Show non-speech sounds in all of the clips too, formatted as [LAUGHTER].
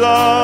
Jesus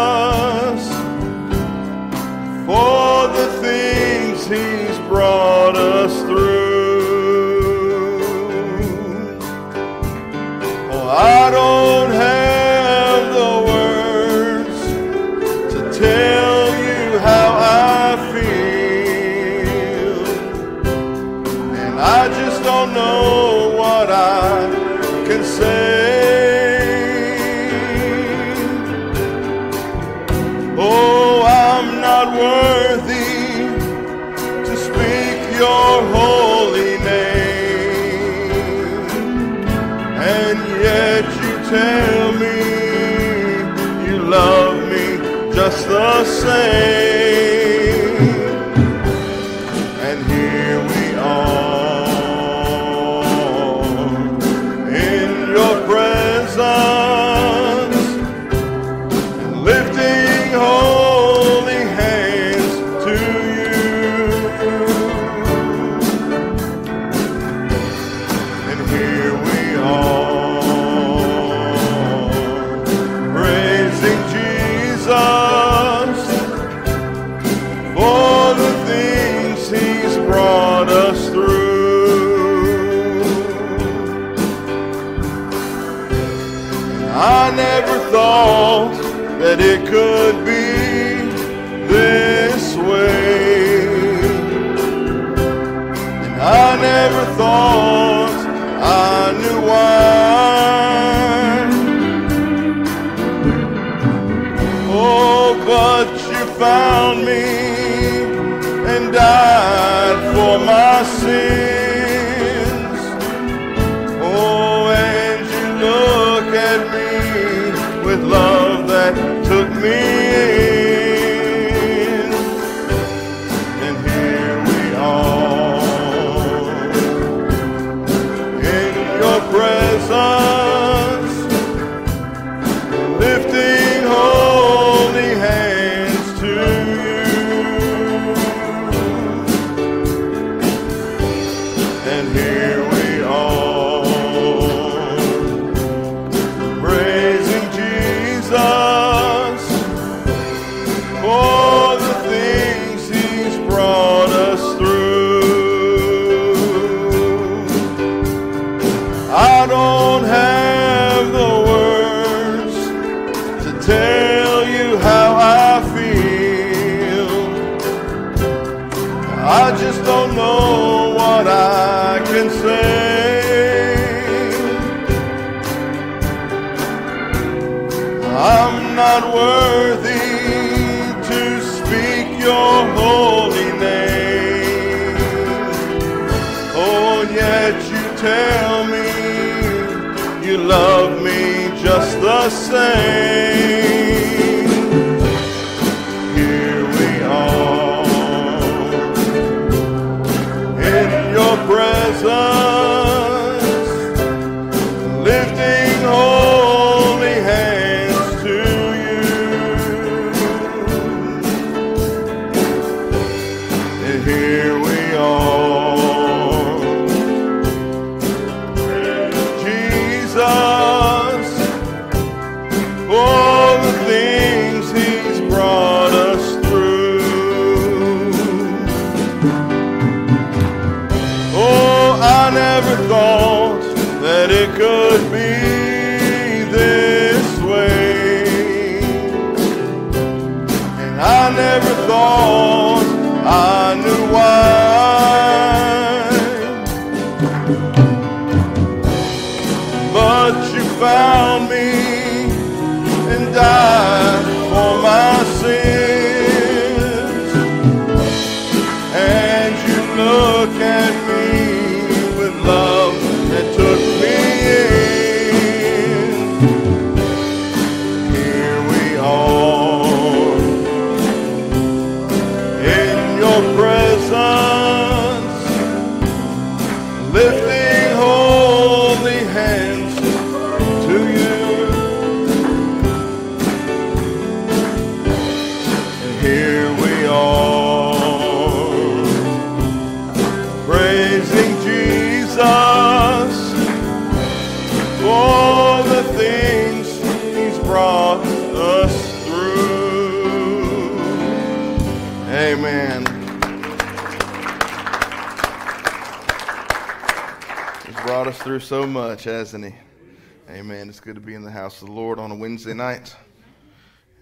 Wednesday.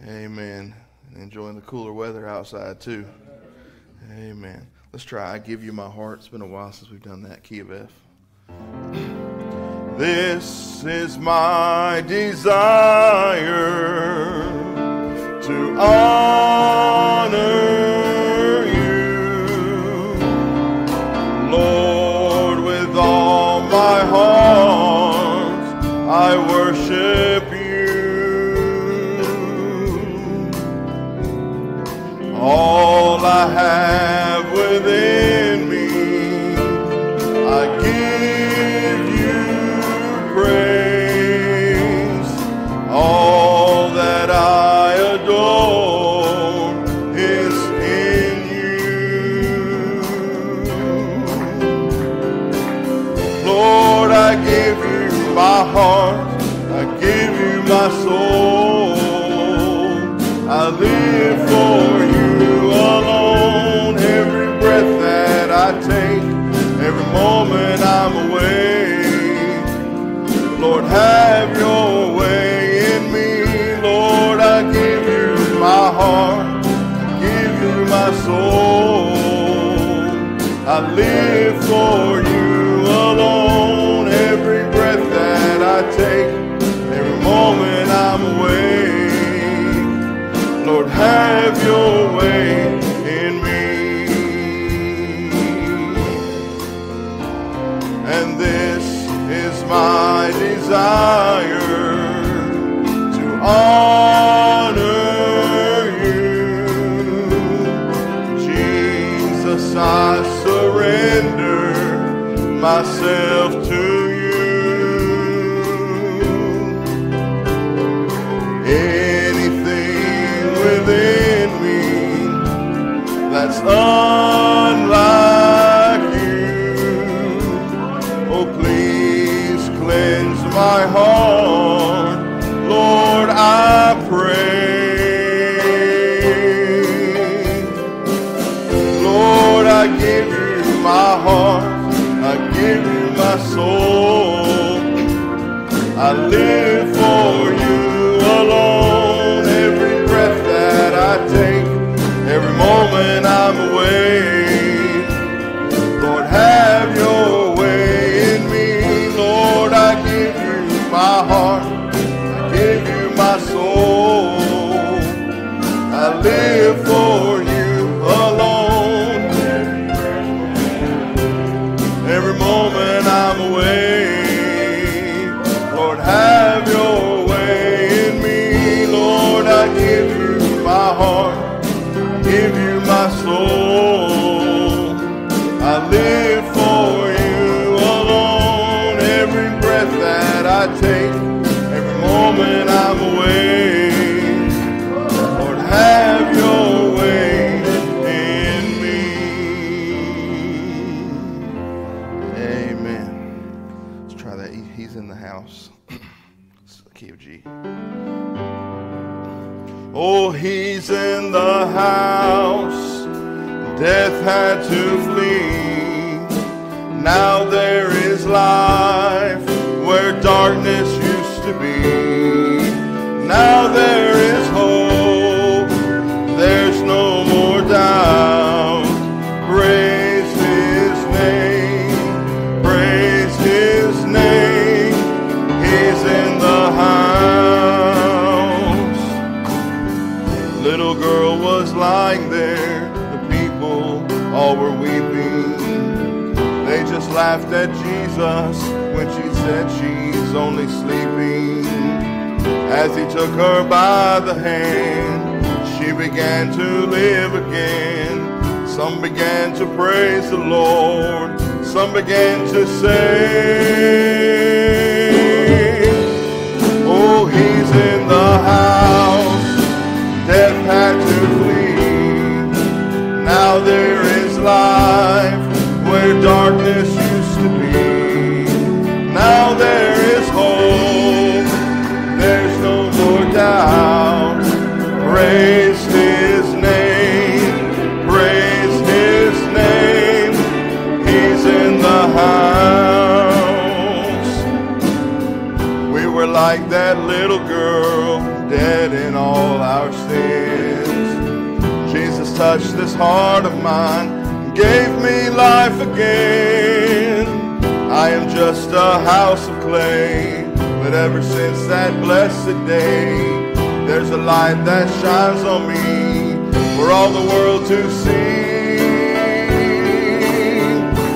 Amen. Enjoying the cooler weather outside too. Amen. Let's try I Give You My Heart. It's been a while since we've done that. Key of F. This is my desire to honor. live for you alone. Every breath that I take, every moment I'm awake. Lord, have your is the light that shines on me for all the world to see.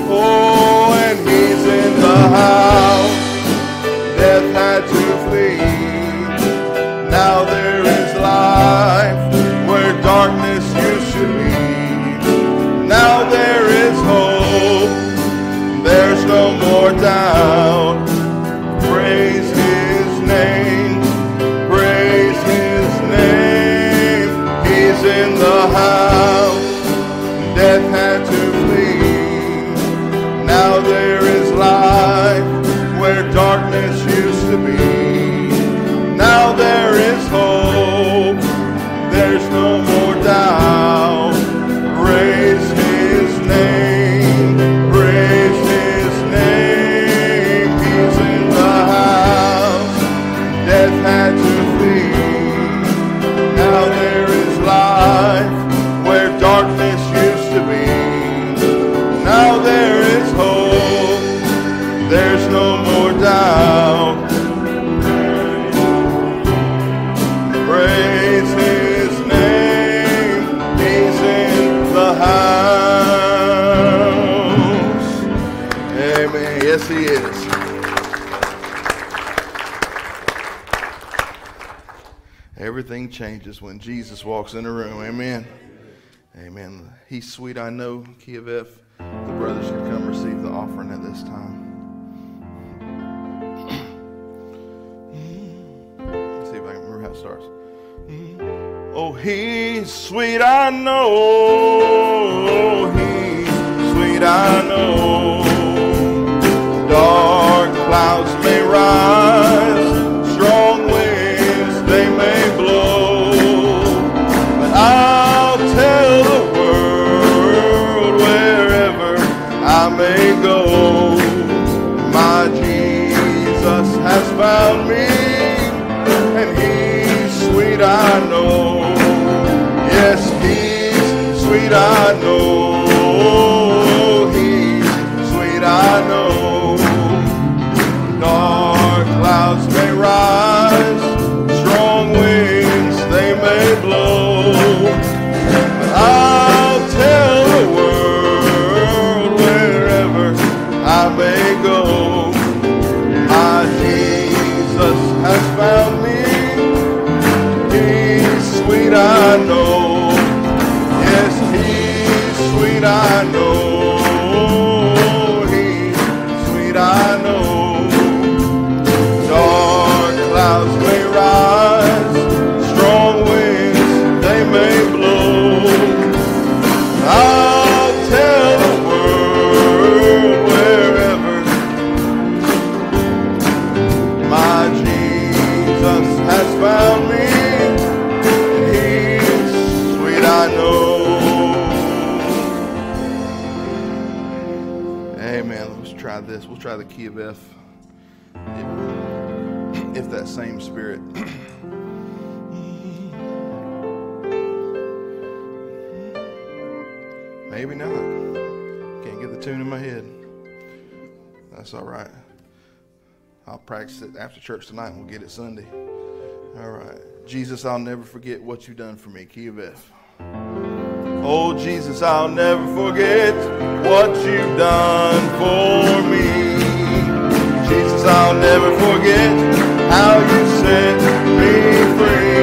Oh, and he's in the house. Death had to when Jesus walks in the room. Amen. Amen. He's sweet, I know, Key of F. The brothers can come receive the offering at this time. Let's see if I can remember how it starts. Oh, he's sweet, I know. Oh, he's sweet, I know. Dark clouds I know. Yes, He's sweet, I know. Maybe not. Can't get the tune in my head. That's all right. I'll practice it after church tonight we'll get it Sunday. All right. Jesus, I'll never forget what you've done for me. Key of F. Oh, Jesus, I'll never forget what you've done for me. Jesus, I'll never forget how you set me free.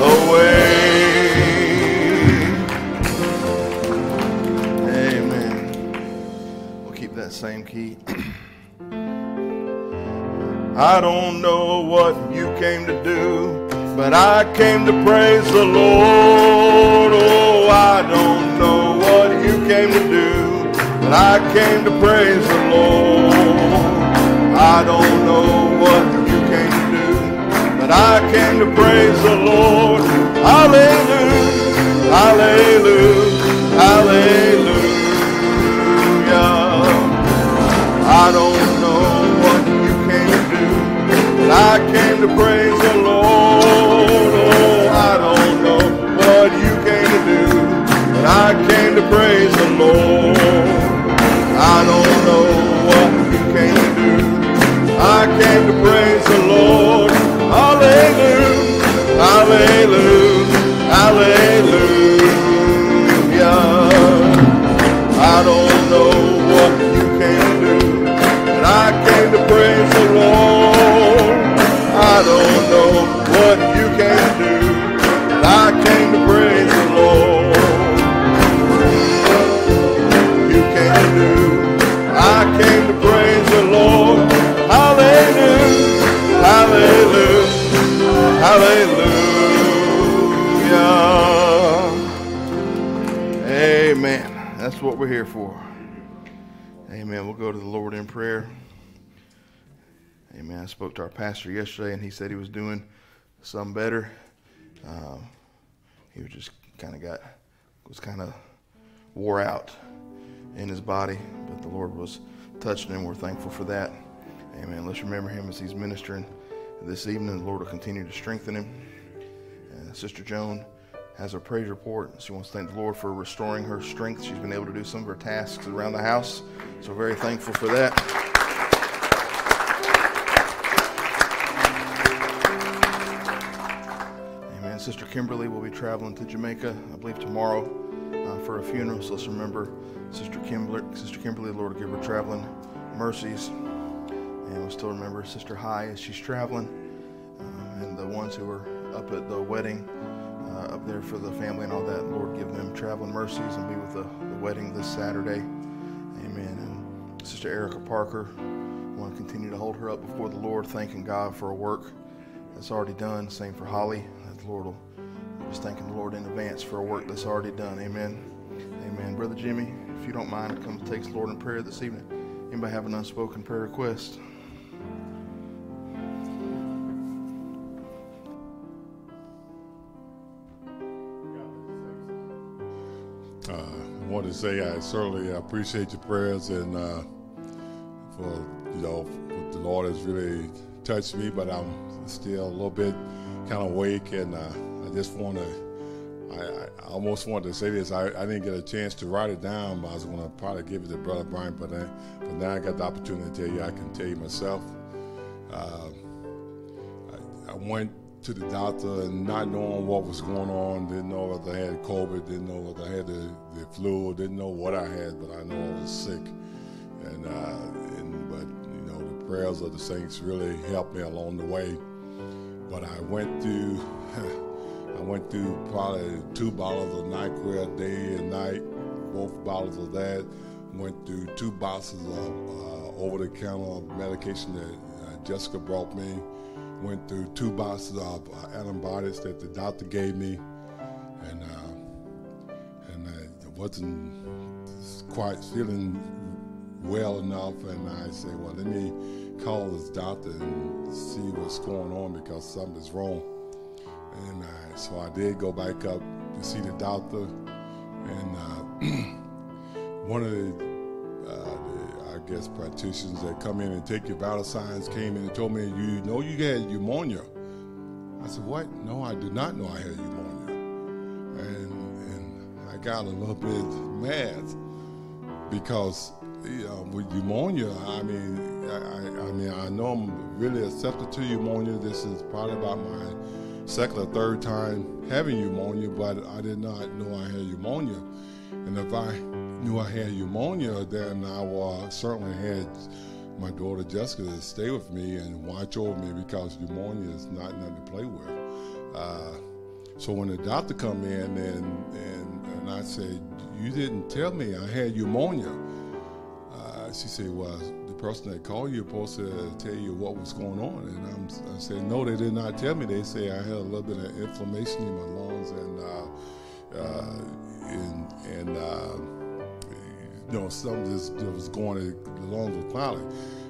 Away. Amen. We'll keep that same key. [CLEARS THROAT] I don't know what you came to do, but I came to praise the Lord. Oh, I don't know what you came to do, but I came to praise the Lord. I don't know what but I came to praise the Lord. Hallelujah, hallelujah, hallelujah. I don't know what you came to do, but I came to praise the Lord. Oh, I don't know what you came to do, but I came to praise the Lord. I don't know what you came to do. I came to praise the Lord. We're here for. Amen. We'll go to the Lord in prayer. Amen. I spoke to our pastor yesterday, and he said he was doing some better. Um, he was just kind of got was kind of wore out, in his body, but the Lord was touching him. We're thankful for that. Amen. Let's remember him as he's ministering this evening. The Lord will continue to strengthen him. Uh, Sister Joan has her praise report. She wants to thank the Lord for restoring her strength. She's been able to do some of her tasks around the house. So, very thankful for that. Amen. Sister Kimberly will be traveling to Jamaica, I believe, tomorrow uh, for a funeral. So, let's remember Sister Kimberly. Sister Kimberly, the Lord give her traveling mercies. And we'll still remember Sister High as she's traveling, uh, and the ones who are up at the wedding uh, up there for the family and all that. Lord, give them traveling mercies and be with the, the wedding this Saturday. Amen. And Sister Erica Parker, I want to continue to hold her up before the Lord, thanking God for a work that's already done. Same for Holly. The Lord will just thanking the Lord in advance for a work that's already done. Amen. Amen. Brother Jimmy, if you don't mind, come to take the Lord in prayer this evening. Anybody have an unspoken prayer request? Want to say I certainly appreciate your prayers and uh, for you know the Lord has really touched me, but I'm still a little bit kind of weak, and uh, I just want to. I, I, almost wanted to say this. I, I, didn't get a chance to write it down, but I was going to probably give it to Brother Brian. But, I, but now I got the opportunity to tell you, I can tell you myself. Uh, I, I went to the doctor and not knowing what was going on, didn't know whether I had COVID, didn't know whether I had the, the flu, didn't know what I had, but I know I was sick. And, uh, and but you know the prayers of the saints really helped me along the way. But I went through, [LAUGHS] I went through probably two bottles of Nyquil day and night, both bottles of that. Went through two boxes of uh, over-the-counter medication that uh, Jessica brought me went through two boxes of uh, antibiotics that the doctor gave me, and uh, and I wasn't quite feeling well enough. And I said, well, let me call this doctor and see what's going on because something's wrong. And uh, so I did go back up to see the doctor, and uh, [CLEARS THROAT] one of the, guess practitioners that come in and take your vital signs came in and told me, you know you had pneumonia. I said, what? No, I did not know I had pneumonia. And, and I got a little bit mad because you know, with pneumonia, I mean, I, I, mean, I know I'm really accepted to pneumonia. This is probably about my second or third time having pneumonia, but I did not know I had pneumonia. And if I knew I had pneumonia, then I uh, certainly had my daughter Jessica to stay with me and watch over me because pneumonia is not nothing to play with. Uh, so when the doctor come in and, and, and I said, you didn't tell me I had pneumonia. Uh, she said, well, the person that called you supposed to tell you what was going on. And I'm, i said, no, they did not tell me. They say I had a little bit of inflammation in my lungs and, uh, uh and, and uh, you know, something that was going along with cloudy.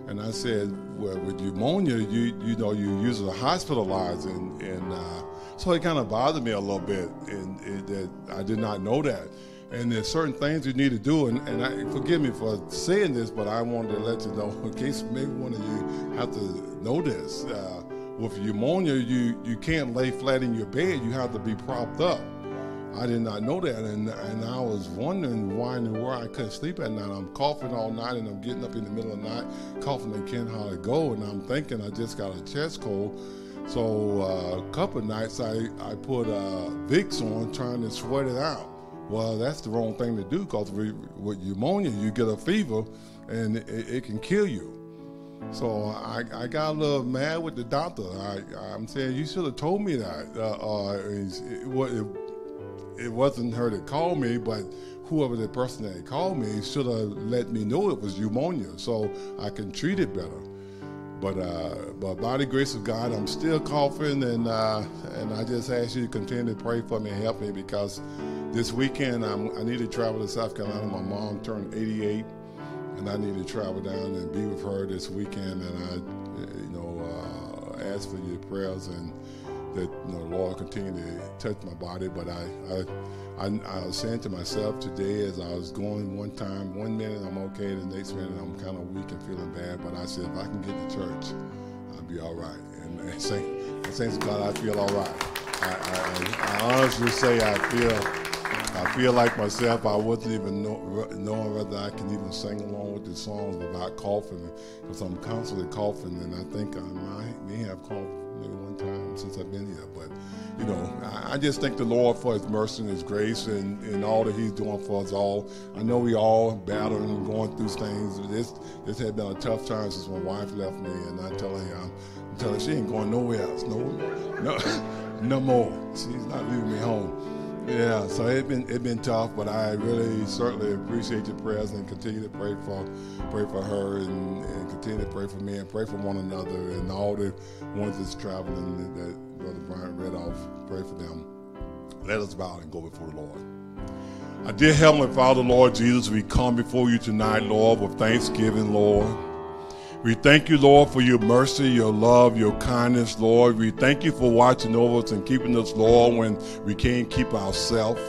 And I said, well, with pneumonia, you you know, you usually hospitalized, and and uh, so it kind of bothered me a little bit, and it, that I did not know that. And there's certain things you need to do, and, and I, forgive me for saying this, but I wanted to let you know [LAUGHS] in case maybe one of you have to know this. Uh, with pneumonia, you you can't lay flat in your bed; you have to be propped up. I did not know that, and and I was wondering why the world I couldn't sleep at night. I'm coughing all night, and I'm getting up in the middle of the night, coughing and can't hardly go, and I'm thinking I just got a chest cold. So uh, a couple nights I I put uh, Vicks on, trying to sweat it out. Well, that's the wrong thing to do because with pneumonia you get a fever, and it, it can kill you. So I, I got a little mad with the doctor. I, I'm saying you should have told me that. Uh, uh, it, it, it wasn't her that called me, but whoever the person that called me should have let me know it was pneumonia so I can treat it better. But uh, but by the grace of God, I'm still coughing, and uh, and I just ask you to continue to pray for me and help me because this weekend I'm, i need to travel to South Carolina. My mom turned 88, and I need to travel down and be with her this weekend. And I, you know, uh, ask for your prayers and that you know, Lord continue to touch my body. But I, I, I, I, was saying to myself today as I was going one time, one minute I'm okay, the next minute I'm kind of weak and feeling bad. But I said, if I can get to church, I'll be all right. And, and thanks God, I feel all right. I, I, I honestly say I feel I feel like myself, I wasn't even know, knowing whether I can even sing along with the songs without coughing, because I'm constantly coughing, and I think I might may have coughed time since I've been here. But you know, I, I just thank the Lord for His mercy and His grace, and, and all that He's doing for us all. I know we all battling and going through things. This this has been a tough time since my wife left me, and I tell her, I'm, I'm telling her she ain't going nowhere else, no, no, [LAUGHS] no more. She's not leaving me home. Yeah, so it's been it been tough, but I really certainly appreciate your prayers and continue to pray for pray for her and, and continue to pray for me and pray for one another and all the ones that's traveling that, Brother Brian read off. Pray for them. Let us bow and go before the Lord. Our dear Heavenly Father, Lord Jesus, we come before you tonight, Lord, with thanksgiving, Lord. We thank you, Lord, for your mercy, your love, your kindness, Lord. We thank you for watching over us and keeping us, Lord, when we can't keep ourselves.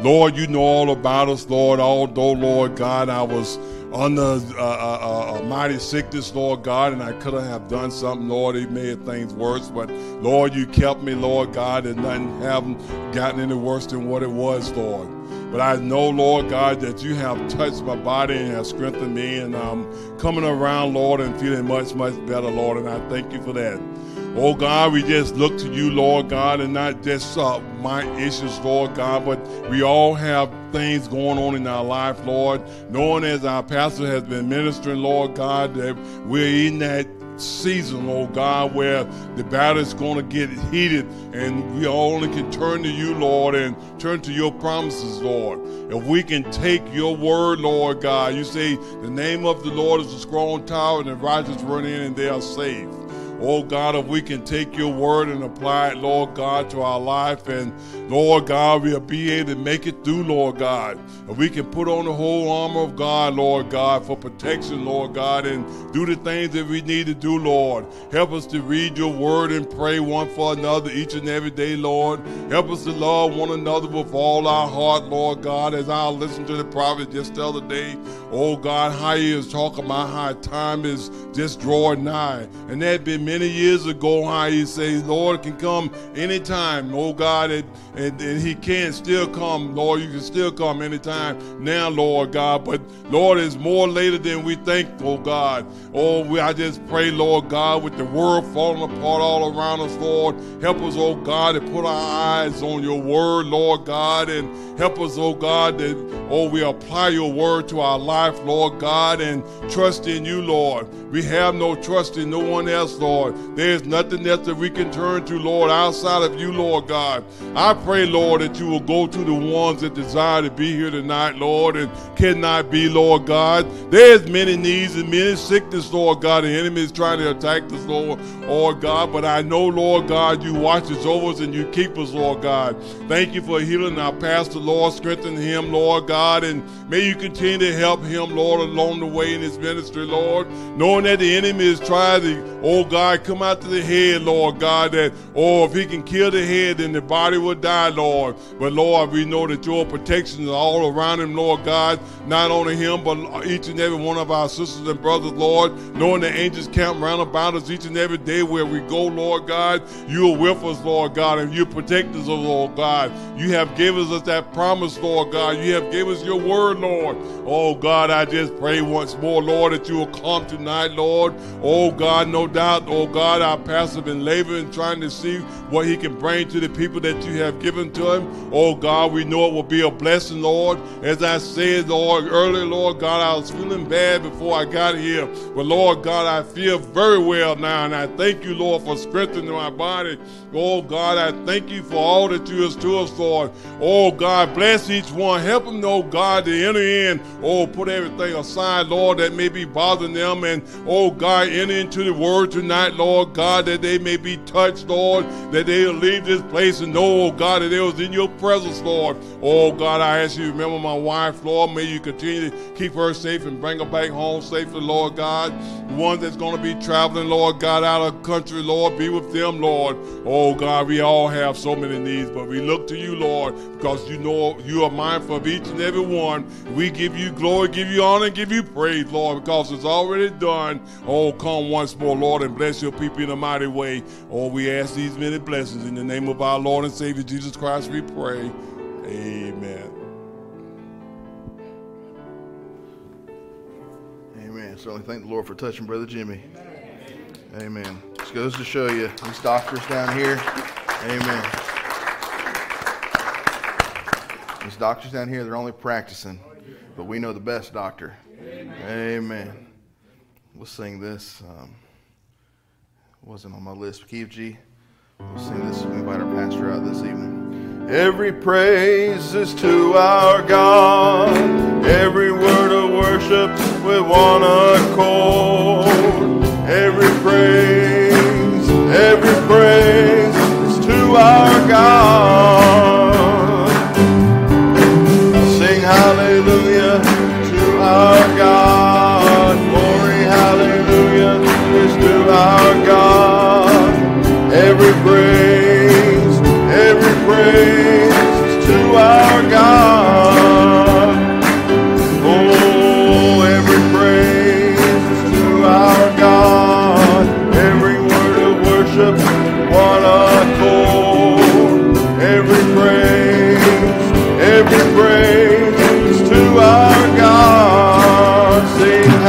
Lord, you know all about us, Lord. Although, Lord God, I was under uh, uh, uh, a mighty sickness, Lord God, and I could have done something, Lord. It made things worse, but Lord, you kept me, Lord God, and nothing haven't gotten any worse than what it was, Lord. But I know, Lord God, that you have touched my body and have strengthened me, and I'm coming around, Lord, and feeling much, much better, Lord, and I thank you for that. Oh God, we just look to you, Lord God, and not just uh, my issues, Lord God, but we all have things going on in our life, Lord. Knowing as our pastor has been ministering, Lord God, that we're in that season, oh God, where the battle is going to get heated and we only can turn to you, Lord, and turn to your promises, Lord. If we can take your word, Lord God, you say the name of the Lord is a strong tower and the righteous run in and they are saved. Oh God, if we can take your word and apply it, Lord God, to our life, and Lord God, we'll be able to make it through, Lord God. If we can put on the whole armor of God, Lord God, for protection, Lord God, and do the things that we need to do, Lord. Help us to read your word and pray one for another each and every day, Lord. Help us to love one another with all our heart, Lord God, as I listened to the prophet just the other day. Oh God, how he is talking about how time is just drawing nigh. And that been many years ago how he says, Lord can come anytime, oh God, and, and, and he can still come, Lord, you can still come anytime now, Lord God, but Lord, it's more later than we think, oh God. Oh, we, I just pray, Lord God, with the world falling apart all around us, Lord, help us, oh God, to put our eyes on your word, Lord God, and help us, oh God, that, oh, we apply your word to our life, Lord God, and trust in you, Lord. We have no trust in no one else, Lord. There's nothing else that we can turn to, Lord, outside of you, Lord God. I pray, Lord, that you will go to the ones that desire to be here tonight, Lord, and cannot be, Lord God. There's many needs and many sickness, Lord God. The enemy is trying to attack us, Lord, Lord God. But I know, Lord God, you watch us over us and you keep us, Lord God. Thank you for healing our pastor, Lord. Strengthen him, Lord God, and may you continue to help him, Lord, along the way in his ministry, Lord. Knowing that the enemy is trying to, oh God, God, come out to the head, Lord God, that, oh, if he can kill the head, then the body will die, Lord. But Lord, we know that your protection is all around him, Lord God, not only him, but each and every one of our sisters and brothers, Lord, knowing the angels camp round about us each and every day where we go, Lord God. You are with us, Lord God, and you protect us, Lord God. You have given us that promise, Lord God. You have given us your word, Lord. Oh God, I just pray once more, Lord, that you will come tonight, Lord. Oh God, no doubt, oh God, our pastor has been laboring trying to see what he can bring to the people that you have given to him. Oh God, we know it will be a blessing, Lord. As I said, Lord, earlier, Lord God, I was feeling bad before I got here. But Lord God, I feel very well now. And I thank you, Lord, for strengthening my body. Oh God, I thank you for all that you have to us, Lord. Oh God, bless each one. Help them, oh God, to enter in. Oh, put everything aside, Lord, that may be bothering them. And oh God, enter into the word tonight, Lord God, that they may be touched, Lord, that they'll leave this place and know, oh God, It was in your presence, Lord. Oh, God, I ask you to remember my wife, Lord. May you continue to keep her safe and bring her back home safely, Lord God. One that's going to be traveling, Lord God, out of country, Lord, be with them, Lord. Oh, God, we all have so many needs, but we look to you, Lord, because you know you are mindful of each and every one. We give you glory, give you honor, give you praise, Lord, because it's already done. Oh, come once more, Lord, and bless your people in a mighty way. Oh, we ask these many blessings in the name of our Lord and Savior Jesus Christ, we pray. Amen. Amen. Certainly thank the Lord for touching Brother Jimmy. Amen. Just goes to show you, these doctors down here. Amen. These doctors down here, they're only practicing, but we know the best doctor. Amen. We'll sing this. Um, wasn't on my list. Keith G. We'll sing this. We invite our pastor out this evening. Every praise is to our God. Every word of worship with one accord. Every praise, every praise is to our God.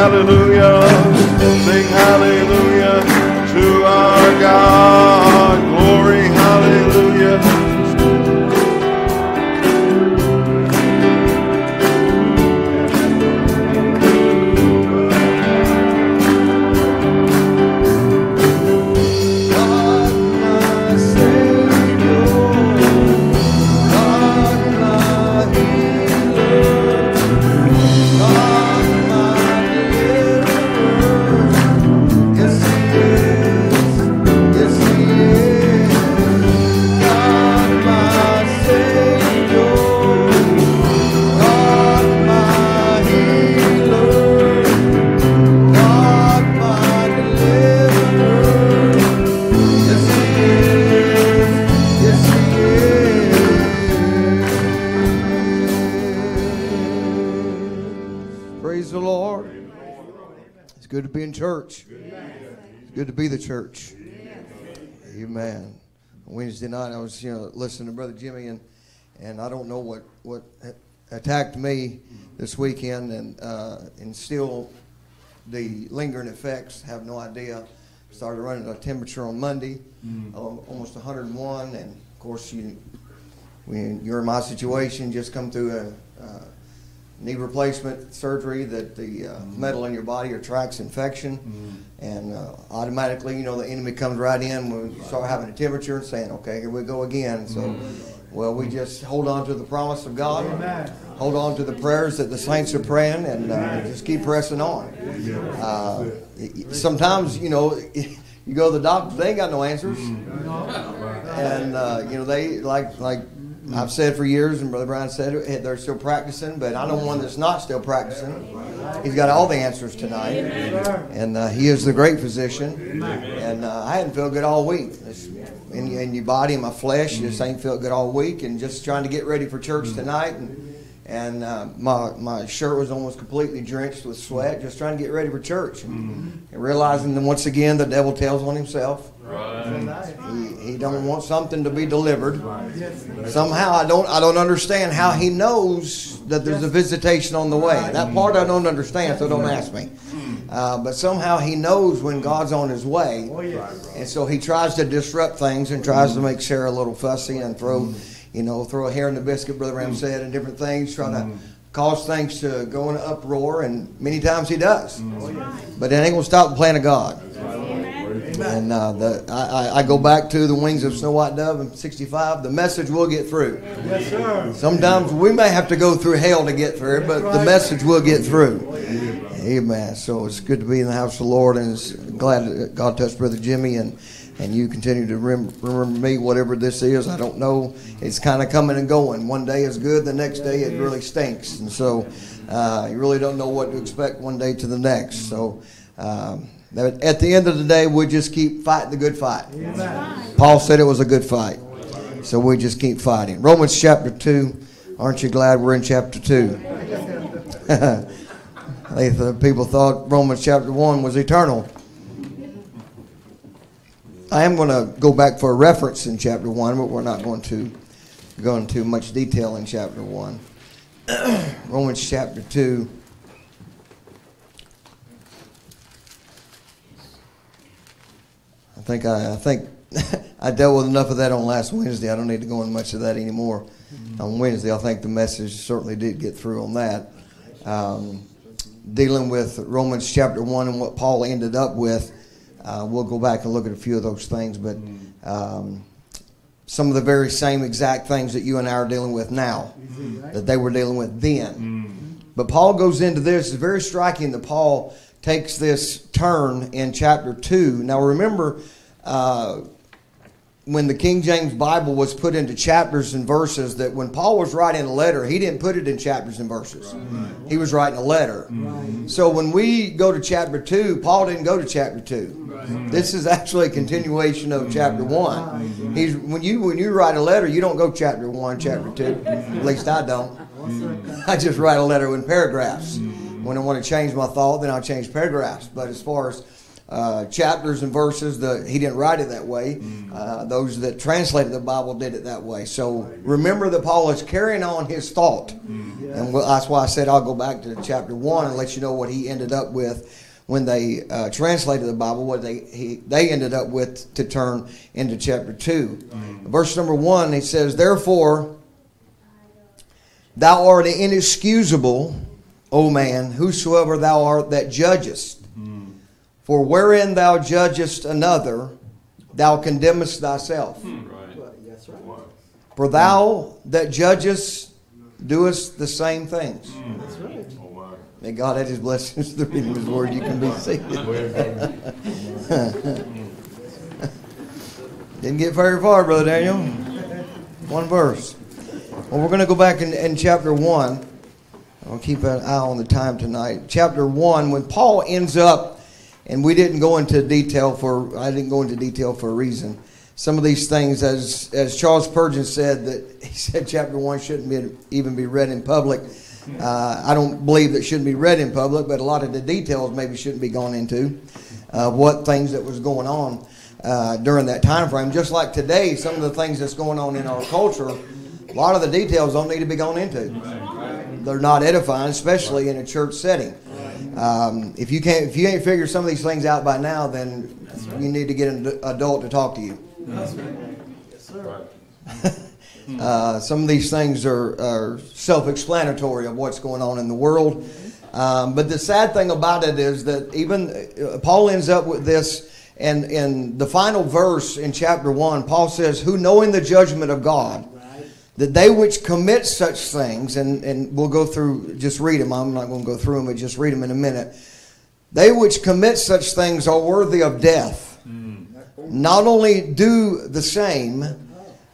Hallelujah, to be the church. Amen. Wednesday night, I was you know listening to Brother Jimmy, and and I don't know what what attacked me this weekend, and uh, and still the lingering effects. Have no idea. Started running a temperature on Monday, al- almost 101, and of course you, when you're in my situation, just come through a, uh knee replacement surgery that the uh, metal in your body attracts infection, and uh, automatically, you know, the enemy comes right in when you start having a temperature and saying, "Okay, here we go again." So, well, we just hold on to the promise of God, hold on to the prayers that the saints are praying, and uh, just keep pressing on. Uh, sometimes, you know. [LAUGHS] You go to the doctor, they ain't got no answers, and uh, you know they like like I've said for years, and Brother Brian said it, they're still practicing, but I know one that's not still practicing. He's got all the answers tonight, and uh, he is the great physician. And uh, I hadn't felt good all week. It's in, in your body, in my flesh, just ain't felt good all week, and just trying to get ready for church tonight. And and uh, my my shirt was almost completely drenched with sweat, just trying to get ready for church, and, and realizing that once again the devil tells on himself. He, he don't want something to be delivered. Somehow I don't I don't understand how he knows that there's a visitation on the way. That part I don't understand, so don't ask me. Uh, but somehow he knows when God's on his way, and so he tries to disrupt things and tries to make Sarah a little fussy and throw, you know, throw a hair in the biscuit, Brother Branham said, and different things, try to cause things to go in an uproar, and many times he does. But it ain't gonna stop the plan of God. And uh, the, I, I- go back to the wings of Snow White Dove in '65. The message will get through. Yes, sir. Sometimes we may have to go through hell to get through but the message will get through. Amen. So it's good to be in the house of the Lord, and it's glad that God touched Brother Jimmy. And and you continue to rem- remember me, whatever this is. I don't know. It's kind of coming and going. One day is good, the next day it really stinks. And so uh, you really don't know what to expect one day to the next. So um, at the end of the day, we just keep fighting the good fight. Paul said it was a good fight. So we just keep fighting. Romans chapter 2. Aren't you glad we're in chapter 2? [LAUGHS] people thought Romans chapter 1 was eternal. I am going to go back for a reference in chapter 1, but we're not going to go into much detail in chapter 1. [CLEARS THROAT] Romans chapter 2. I think I, I think [LAUGHS] I dealt with enough of that on last Wednesday. I don't need to go into much of that anymore. Mm-hmm. On Wednesday, I think the message certainly did get through on that. Um, dealing with Romans chapter 1 and what Paul ended up with. Uh, we'll go back and look at a few of those things, but um, some of the very same exact things that you and I are dealing with now that they were dealing with then. But Paul goes into this. It's very striking that Paul takes this turn in chapter 2. Now, remember, uh, when the King James Bible was put into chapters and verses, that when Paul was writing a letter, he didn't put it in chapters and verses. Right. He was writing a letter. Right. Mm-hmm. So when we go to chapter 2, Paul didn't go to chapter 2. Right. Mm-hmm. This is actually a continuation of chapter mm-hmm. 1. He's, when, you, when you write a letter, you don't go chapter 1, chapter 2. At least I don't. [LAUGHS] I just write a letter in paragraphs. When I want to change my thought, then I'll change paragraphs. But as far as uh, chapters and verses. The, he didn't write it that way. Mm-hmm. Uh, those that translated the Bible did it that way. So remember that Paul is carrying on his thought. Mm-hmm. And that's why I said I'll go back to chapter 1 and let you know what he ended up with when they uh, translated the Bible, what they, he, they ended up with to turn into chapter 2. Mm-hmm. Verse number 1, he says, Therefore, thou art inexcusable, O man, whosoever thou art that judgest. For wherein thou judgest another, thou condemnest thyself. Hmm. Right. For thou that judgest doest the same things. Hmm. That's right. Oh, May God add his blessings to the reading of his word. You can be seated. [LAUGHS] Didn't get very far, Brother Daniel. One verse. Well, we're going to go back in, in chapter 1. I'll keep an eye on the time tonight. Chapter 1, when Paul ends up and we didn't go into detail for I didn't go into detail for a reason. Some of these things, as as Charles Spurgeon said, that he [LAUGHS] said chapter one shouldn't be, even be read in public. Uh, I don't believe that shouldn't be read in public, but a lot of the details maybe shouldn't be gone into. Uh, what things that was going on uh, during that time frame. Just like today, some of the things that's going on in our culture, a lot of the details don't need to be gone into. They're not edifying, especially in a church setting. Um, if you can't, if you ain't figured some of these things out by now, then right. you need to get an adult to talk to you. That's right. Yes, sir. uh, some of these things are, are, self-explanatory of what's going on in the world. Um, but the sad thing about it is that even uh, Paul ends up with this, and in the final verse in chapter one, Paul says, "Who knowing the judgment of God." That they which commit such things, and, and we'll go through, just read them. I'm not going to go through them, but just read them in a minute. They which commit such things are worthy of death. Mm. Not only do the same,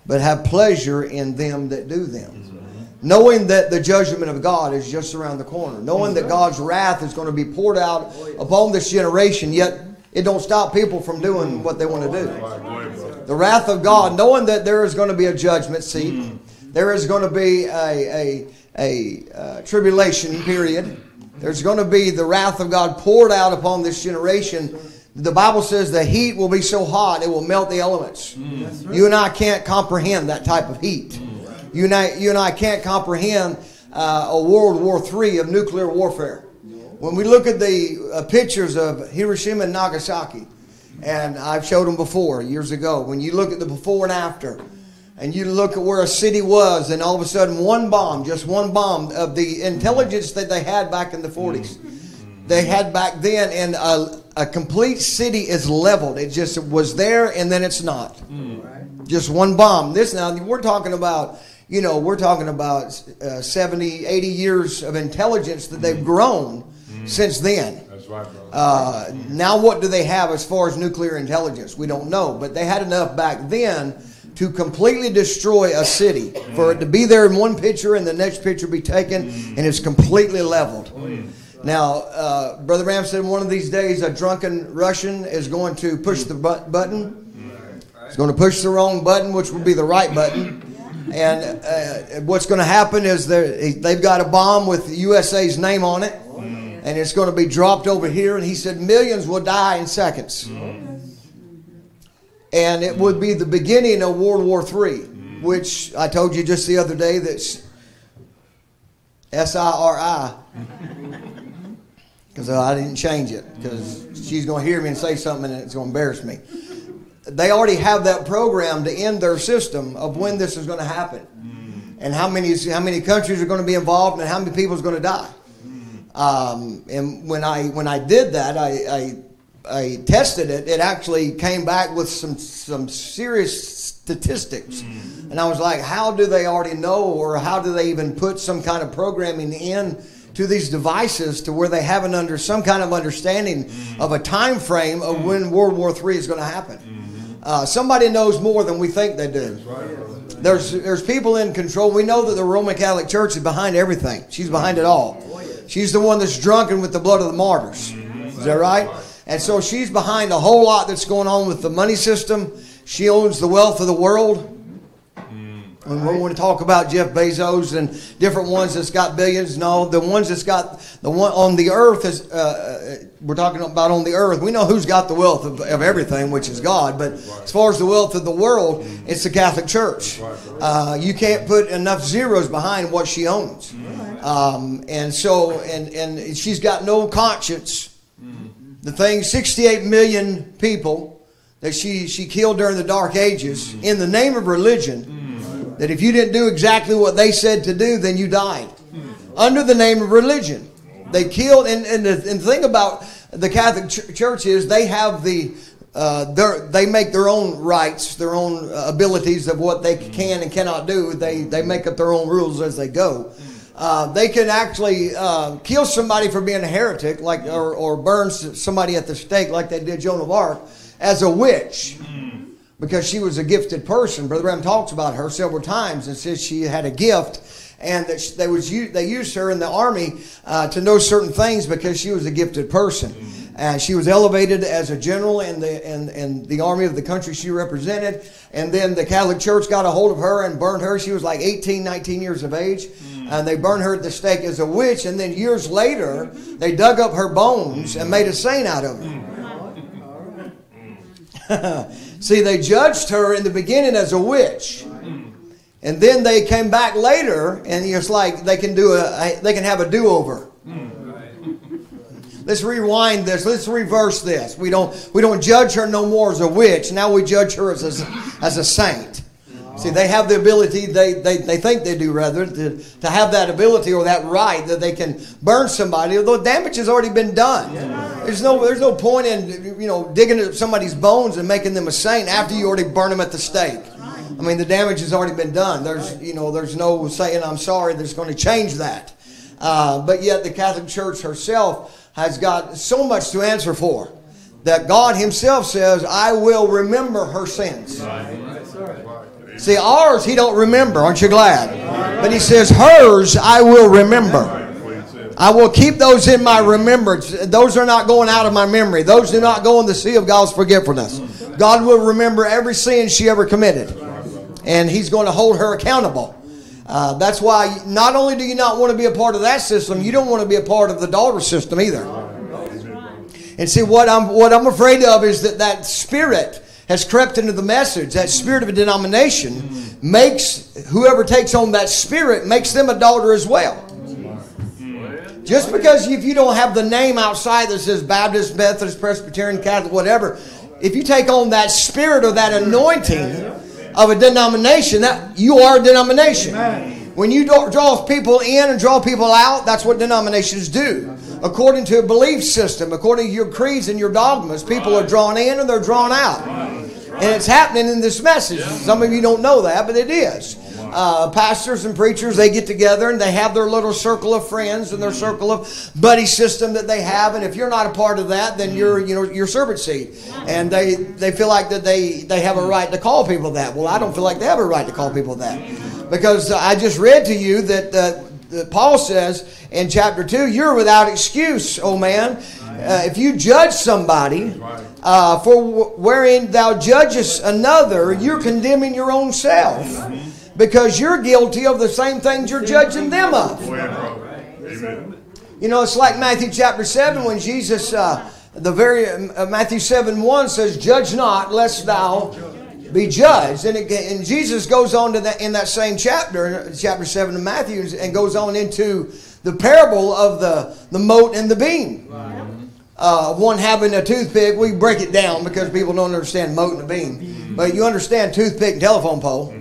but have pleasure in them that do them. Mm-hmm. Knowing that the judgment of God is just around the corner. Knowing that mm-hmm. God's wrath is going to be poured out upon this generation, yet it don't stop people from doing mm-hmm. what they want to do. The wrath of God, knowing that there is going to be a judgment seat mm. There is going to be a, a, a uh, tribulation period. There's going to be the wrath of God poured out upon this generation. The Bible says the heat will be so hot it will melt the elements. Mm. You and I can't comprehend that type of heat. Mm. You, and I, you and I can't comprehend uh, a World War III of nuclear warfare. When we look at the uh, pictures of Hiroshima and Nagasaki, and I've showed them before years ago, when you look at the before and after, and you look at where a city was, and all of a sudden, one bomb, just one bomb of the intelligence that they had back in the 40s, they had back then, and a, a complete city is leveled. It just was there, and then it's not. Mm. Just one bomb. This now, we're talking about, you know, we're talking about uh, 70, 80 years of intelligence that they've grown mm. since then. Uh, now, what do they have as far as nuclear intelligence? We don't know, but they had enough back then to completely destroy a city, for it to be there in one picture and the next picture be taken, and it's completely leveled. Now, uh, Brother Branham said one of these days a drunken Russian is going to push the but- button. He's going to push the wrong button, which will be the right button. And uh, what's going to happen is they've got a bomb with the USA's name on it, and it's going to be dropped over here. And he said millions will die in seconds. And it would be the beginning of World War III, which I told you just the other day that's S I R I. [LAUGHS] Because I didn't change it, because she's going to hear me and say something and it's going to embarrass me they already have that program to end their system of when this is going to happen mm. and how many how many countries are going to be involved and how many people is going to die. Mm. Um, and when I when I did that, I, I, I tested it. It actually came back with some some serious statistics, mm. and I was like, how do they already know, or how do they even put some kind of programming in? to these devices to where they have an under some kind of understanding mm. of a time frame of when World War III is going to happen. Uh, somebody knows more than we think they do. There's there's people in control. We know that the Roman Catholic Church is behind everything. She's behind it all. She's the one that's drunken with the blood of the martyrs. Is that right? And so she's behind a whole lot that's going on with the money system. She owns the wealth of the world. When we want to talk about Jeff Bezos and different ones that's got billions, no, the ones that's got the one on the earth is uh, uh, we're talking about on the earth. We know who's got the wealth of, of everything, which is God. But as far as the wealth of the world, it's the Catholic Church. Uh, you can't put enough zeros behind what she owns, um, and so and and she's got no conscience. The thing, 68 million people that she she killed during the Dark Ages mm. in the name of religion mm. that if you didn't do exactly what they said to do, then you died. Mm. Under the name of religion. They killed, and, and, the, and the thing about the Catholic ch- Church is they have the, uh, they make their own rights, their own uh, abilities of what they can and cannot do. They, they make up their own rules as they go. Uh, they can actually uh, kill somebody for being a heretic, like or, or burn somebody at the stake, like they did Joan of Arc, as a witch because she was a gifted person. Brother Branham talks about her several times and says she had a gift and that they was they used her in the army uh, to know certain things because she was a gifted person. And she was elevated as a general in the in, in the army of the country she represented. And then the Catholic Church got a hold of her and burned her. She was like 18, 19 years of age. And they burned her at the stake as a witch. And then years later, they dug up her bones and made a saint out of her. [LAUGHS] See, they judged her in the beginning as a witch. And then they came back later, and it's like they can do a they can have a do over. Let's rewind this. Let's reverse this. We don't we don't judge her no more as a witch. Now we judge her as a, as a saint. See, they have the ability, they, they, they think they do rather, to, to have that ability or that right that they can burn somebody, although damage has already been done. There's no, there's no point in, you know, digging up somebody's bones and making them a saint after you already burn them at the stake. I mean, the damage has already been done. There's, you know, there's no saying I'm sorry that's going to change that. Uh, but yet the Catholic Church herself has got so much to answer for that God Himself says, I will remember her sins. See, ours he don't remember. Aren't you glad? But he says, hers I will remember. I will keep those in my remembrance. Those are not going out of my memory. Those do not go in the sea of God's forgetfulness. God will remember every sin she ever committed. And he's going to hold her accountable. Uh, that's why not only do you not want to be a part of that system, you don't want to be a part of the daughter system either. And see what I'm what I'm afraid of is that that spirit has crept into the message. That spirit of a denomination makes whoever takes on that spirit makes them a daughter as well. Just because if you don't have the name outside that says Baptist, Methodist, Presbyterian, Catholic, whatever, if you take on that spirit or that anointing of a denomination, that you are a denomination. When you draw people in and draw people out, that's what denominations do. According to a belief system, according to your creeds and your dogmas, people are drawn in and they're drawn out. And it's happening in this message. Some of you don't know that, but it is. uh, pastors and preachers, they get together and they have their little circle of friends and their circle of buddy system that they have. And if you're not a part of that, then you're, you know, you're serpent seed. And they, they feel like that they, they have a right to call people that. Well, I don't feel like they have a right to call people that. Because I just read to you that, uh, that Paul says in chapter 2, you're without excuse, oh man. Uh, if you judge somebody uh, for wherein thou judgest another, you're condemning your own self because you're guilty of the same things you're judging them of. You know, it's like Matthew chapter 7 when Jesus, uh, the very uh, Matthew 7 1 says, Judge not, lest thou be judged. And, it, and Jesus goes on to that in that same chapter, chapter 7 of Matthew, and goes on into the parable of the, the mote and the beam. Uh, one having a toothpick, we break it down because people don't understand mote and a beam. But you understand toothpick and telephone pole.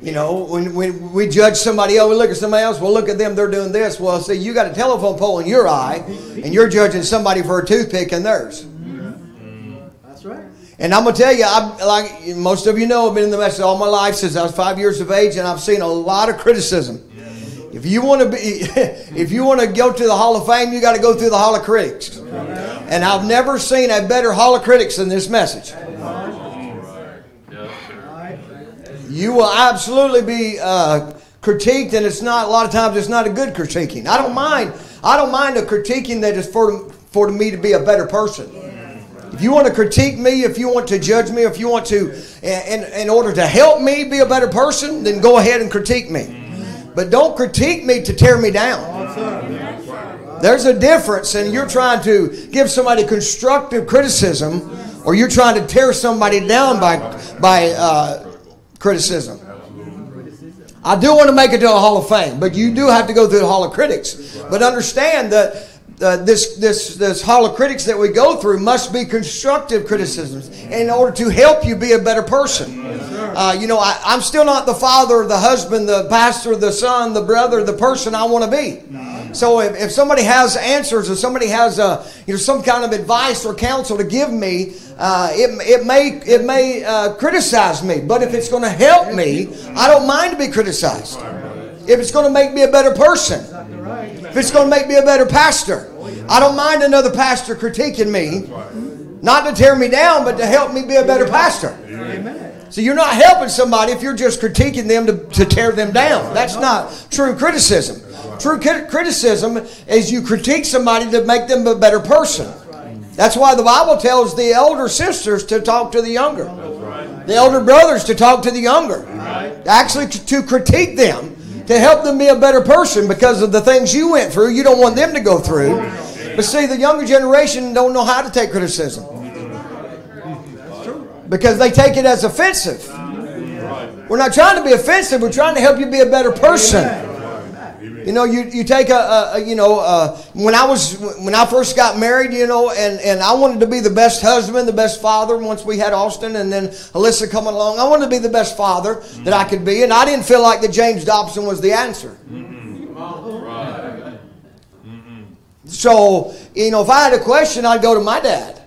You know, when, when we judge somebody else, we look at somebody else, well, look at them, they're doing this. Well, see, you got a telephone pole in your eye, and you're judging somebody for a toothpick in theirs. And I'm gonna tell you, I like most of you know, I've been in the message all my life since I was five years of age, and I've seen a lot of criticism. If you want to be, [LAUGHS] if you want to go to the Hall of Fame, you got to go through the Hall of Critics. And I've never seen a better Hall of Critics than this message. You will absolutely be uh, critiqued, and it's not a lot of times. It's not a good critiquing. I don't mind. I don't mind a critiquing that is for for me to be a better person. If you want to critique me, if you want to judge me, if you want to, in, in order to help me be a better person, then go ahead and critique me. But don't critique me to tear me down. There's a difference, and you're trying to give somebody constructive criticism, or you're trying to tear somebody down by by uh, criticism. I do want to make it to a Hall of Fame, but you do have to go through the Hall of Critics. But understand that uh, this this this Critics that we go through must be constructive criticisms in order to help you be a better person. Uh, you know, I, I'm still not the father, the husband, the pastor, the son, the brother, the person I want to be. So if, if somebody has answers or somebody has a, you know some kind of advice or counsel to give me, uh, it, it may it may uh, criticize me. But if it's going to help me, I don't mind to be criticized. If it's going to make me a better person, if it's going to make me a better pastor, I don't mind another pastor critiquing me, not to tear me down, but to help me be a better pastor. So you're not helping somebody if you're just critiquing them to, to tear them down. That's not true criticism. True criticism is you critique somebody to make them a better person. That's why the Bible tells the elder sisters to talk to the younger, the elder brothers to talk to the younger, actually to critique them to help them be a better person because of the things you went through. You don't want them to go through. But see, the younger generation don't know how to take criticism because they take it as offensive. We're not trying to be offensive. We're trying to help you be a better person. You know, you, you take a, a, a you know uh, when I was when I first got married, you know, and, and I wanted to be the best husband, the best father. Once we had Austin, and then Alyssa coming along, I wanted to be the best father that I could be, and I didn't feel like that James Dobson was the answer. So you know, if I had a question, I'd go to my dad.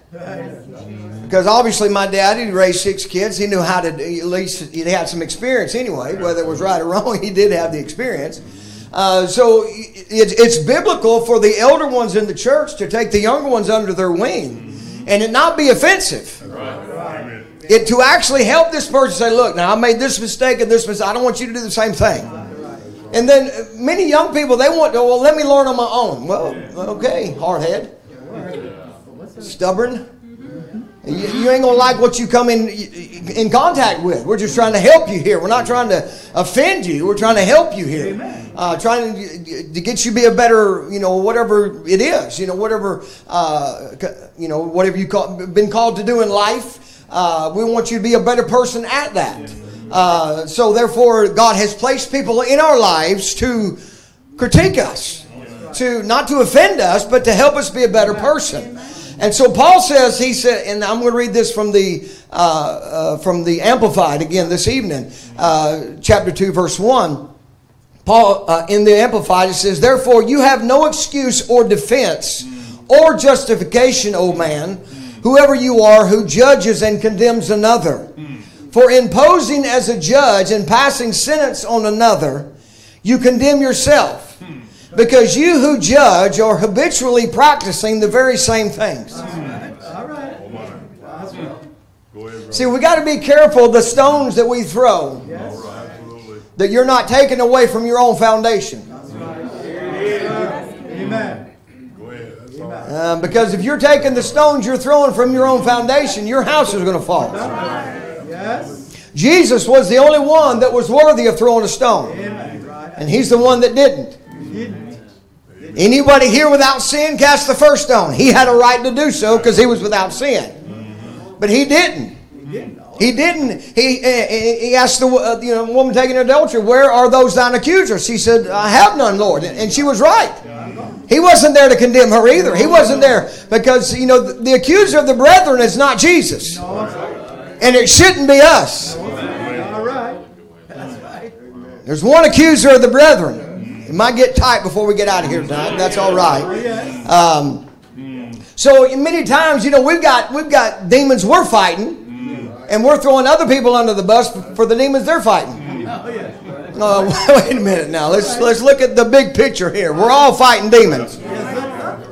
Because obviously my dad, he raised six kids. He knew how to, at least he had some experience anyway. Whether it was right or wrong, [LAUGHS] he did have the experience. Uh, so it, it's biblical for the elder ones in the church to take the younger ones under their wing and it not be offensive. It to actually help this person say, look, now I made this mistake and this mistake. I don't want you to do the same thing. And then many young people, they want to, well, let me learn on my own. Well, okay, hardhead. Stubborn. You, you ain't gonna like what you come in in contact with. We're just trying to help you here. We're not trying to offend you. We're trying to help you here. Uh, trying to, to get you to be a better, you know, whatever it is, you know, whatever, uh, you know, whatever you call, been called to do in life. Uh, we want you to be a better person at that. Uh, so therefore, God has placed people in our lives to critique us, to not to offend us, but to help us be a better person. And so Paul says, he said, and I'm going to read this from the uh, uh, from the Amplified again this evening, uh, chapter two, verse one. Paul uh, in the Amplified it says, "Therefore you have no excuse or defense or justification, O man, whoever you are, who judges and condemns another." For in posing as a judge and passing sentence on another, you condemn yourself, because you who judge are habitually practicing the very same things. All right. That's. Go ahead. See, we got to be careful the stones that we throw, Yes. That you're not taking away from your own foundation. Amen. Go ahead. That's all right. Um, because if you're taking the stones you're throwing from your own foundation, your house is going to fall. Yes. Jesus was the only one that was worthy of throwing a stone, Amen. And he's the one that didn't. Anybody here without sin cast the first stone. He had a right to do so because he was without sin, mm-hmm. but he didn't. He didn't. He he, eh, eh, eh, he asked the uh, you know woman taking adultery, "Where are those thine accusers?" She said, "I have none, Lord," and she was right. He wasn't there to condemn her either. He wasn't there because you know the, the accuser of the brethren is not Jesus, and it shouldn't be us. There's one accuser of the brethren. It might get tight before we get out of here tonight. That's all right. Um, so many times, you know, we've got we've got demons we're fighting, and we're throwing other people under the bus for the demons they're fighting. No, [LAUGHS] wait a minute now. Let's let's look at the big picture here. We're all fighting demons.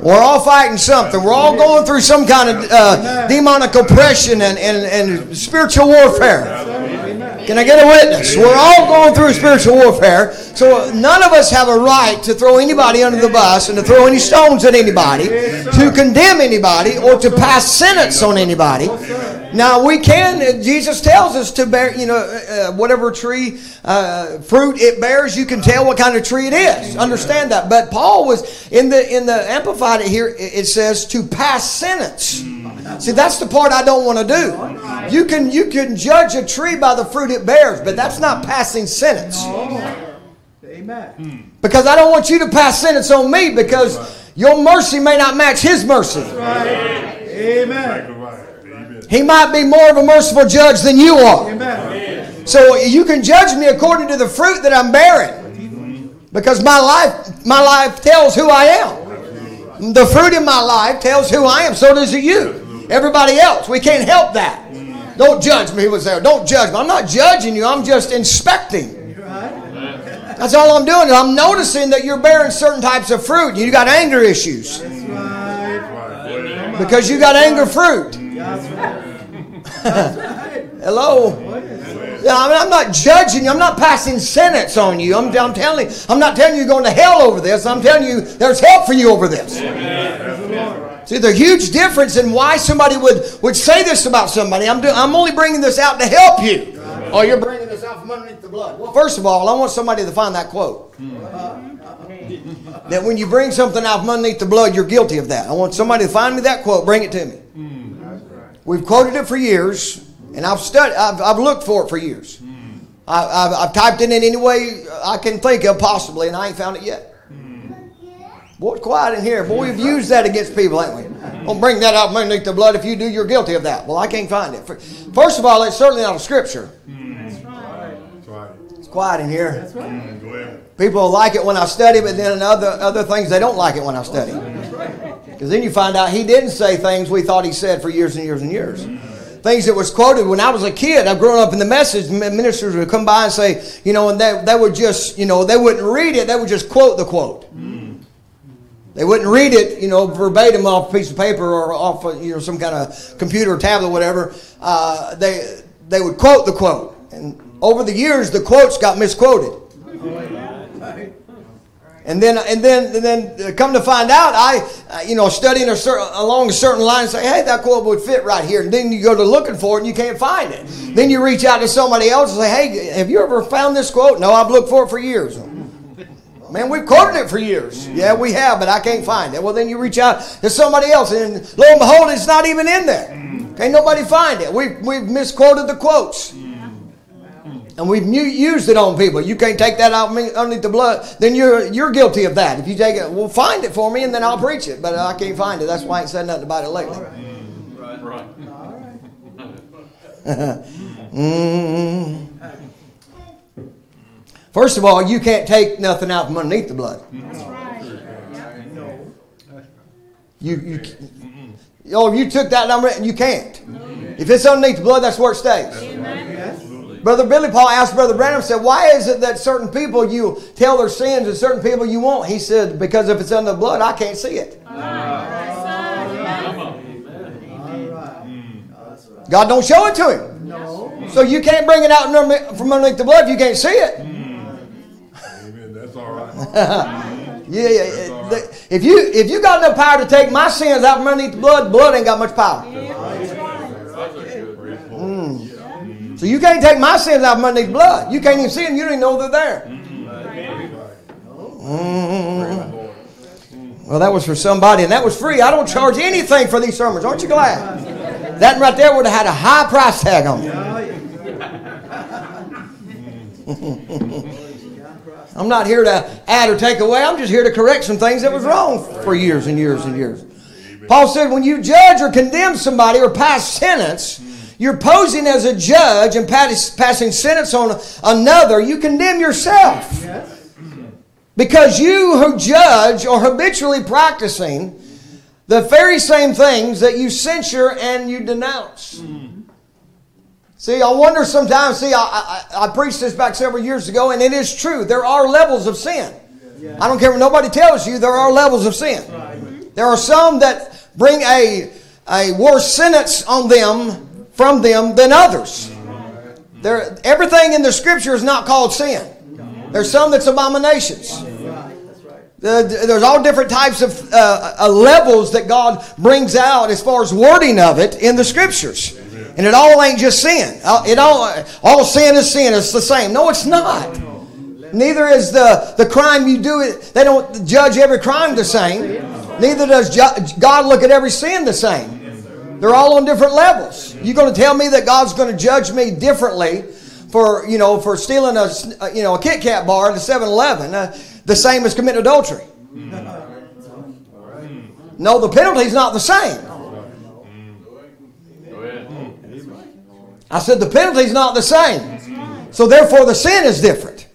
We're all fighting something. We're all going through some kind of uh, demonic oppression and, and, and spiritual warfare. Can I get a witness? We're all going through spiritual warfare. So none of us have a right to throw anybody under the bus and to throw any stones at anybody, to condemn anybody, or to pass sentence on anybody. Now we can. Jesus tells us to bear, you know, uh, whatever tree uh, fruit it bears, you can tell what kind of tree it is. Understand that. But Paul was in the in the amplified it here. It it says to pass sentence. See, that's the part I don't want to do. You can you can judge a tree by the fruit it bears, but that's not passing sentence. Amen. Because I don't want you to pass sentence on me because your mercy may not match his mercy. Amen. Exactly right. Amen. He might be more of a merciful judge than you are. Amen. So you can judge me according to the fruit that I'm bearing. Because my life, my life tells who I am. The fruit in my life tells who I am. So does it you. Everybody else. We can't help that. Don't judge me who was there. Don't judge me. I'm not judging you. I'm just inspecting. That's all I'm doing. I'm noticing that you're bearing certain types of fruit. You got anger issues Right. Right. Go ahead. because you got anger fruit. Hello. Yeah, I mean, I'm not judging you. I'm not passing sentence on you. I'm, I'm telling. I'm not telling you you're going to hell over this. I'm telling you there's help for you over this. See, there's a huge difference in why somebody would, would say this about somebody. I'm, do, I'm only bringing this out to help you. Oh, you're bringing this out from underneath the blood. Well, first of all, I want somebody to find that quote. That when you bring something out from underneath the blood, you're guilty of that. I want somebody to find me that quote. Bring it to me. We've quoted it for years, and I've studied. I've, I've looked for it for years. Hmm. I, I've, I've typed it in any way I can think of possibly, and I ain't found it yet. Boy, it's quiet in here. Boy, we've used that against people, haven't we? Hmm. Don't bring that out from underneath the blood. If you do, you're guilty of that. Well, I can't find it. First of all, it's certainly not a scripture. Hmm. That's right. It's quiet in here. Mm, Go ahead. People like it when I study, but then other other things they don't like it when I study. Because then you find out he didn't say things we thought he said for years and years and years. Things that was quoted when I was a kid. I've grown up in the message. Ministers would come by and say, you know, and they, they would just, you know, they wouldn't read it. They would just quote the quote. They wouldn't read it, you know, verbatim off a piece of paper or off, you know, some kind of computer or tablet, or whatever. Uh, they they would quote the quote, and over the years, the quotes got misquoted. And then, and then, and then, uh, come to find out, I, uh, you know, studying a certain, along a certain line, say, hey, that quote would fit right here. And then you go to looking for it, and you can't find it. Then you reach out to somebody else and say, hey, have you ever found this quote? No, I've looked for it for years. [LAUGHS] Man, we've quoted it for years. Yeah, we have, but I can't find it. Well, then you reach out to somebody else, and lo and behold, it's not even in there. Can't nobody find it. We've, we've misquoted the quotes. And we've used it on people. You can't take that out me- underneath the blood. Then you're you're guilty of that. If you take it, well, find it for me, and then I'll preach it. But I can't find it. That's why I ain't said nothing about it lately. Mm. [LAUGHS] First of all, you can't take nothing out from underneath the blood. That's right. No. You, you, oh, you took that number and you can't. If it's underneath the blood, that's where it stays. Brother Billy Paul asked Brother Branham, said, Why is it that certain people you tell their sins and certain people you won't? He said, Because if it's under the blood, I can't see it. God don't show it to him. No. So you can't bring it out from underneath the blood if you can't see it. Amen. That's all right. [LAUGHS] Yeah, yeah, yeah. If you if you got enough power to take my sins out from underneath the blood, blood ain't got much power. Mm. So you can't take my sins out underneath the blood. You can't even see them. You don't even know they're there. Mm. Well, that was for somebody, and that was free. I don't charge anything for these sermons. Aren't you glad? That right there would have had a high price tag on it. [LAUGHS] I'm not here to add or take away. I'm just here to correct some things that was wrong for years and years and years. Paul said, when you judge or condemn somebody or pass sentence, you're posing as a judge and passing sentence on another. You condemn yourself. Because you who judge are habitually practicing the very same things that you censure and you denounce. See, I wonder sometimes, see, I, I, I preached this back several years ago, and it is true. There are levels of sin. I don't care what nobody tells you, there are levels of sin. There are some that bring a, a worse sentence on them, from them, than others. There, everything in the scripture is not called sin. There's some that's abominations. Uh, there's all different types of uh, uh, levels that God brings out as far as wording of it in the scriptures. And it all ain't just sin. Uh, It all, all sin is sin. It's the same. No, it's not. Neither is the, the crime you do it. They don't judge every crime the same. Neither does God look at every sin the same. They're all on different levels. You're going to tell me that God's going to judge me differently for you know for stealing a uh, you know a Kit Kat bar at the 7-Eleven, uh, the same as committing adultery. No, the penalty's not the same. I said the penalty's not the same. So therefore the sin is different.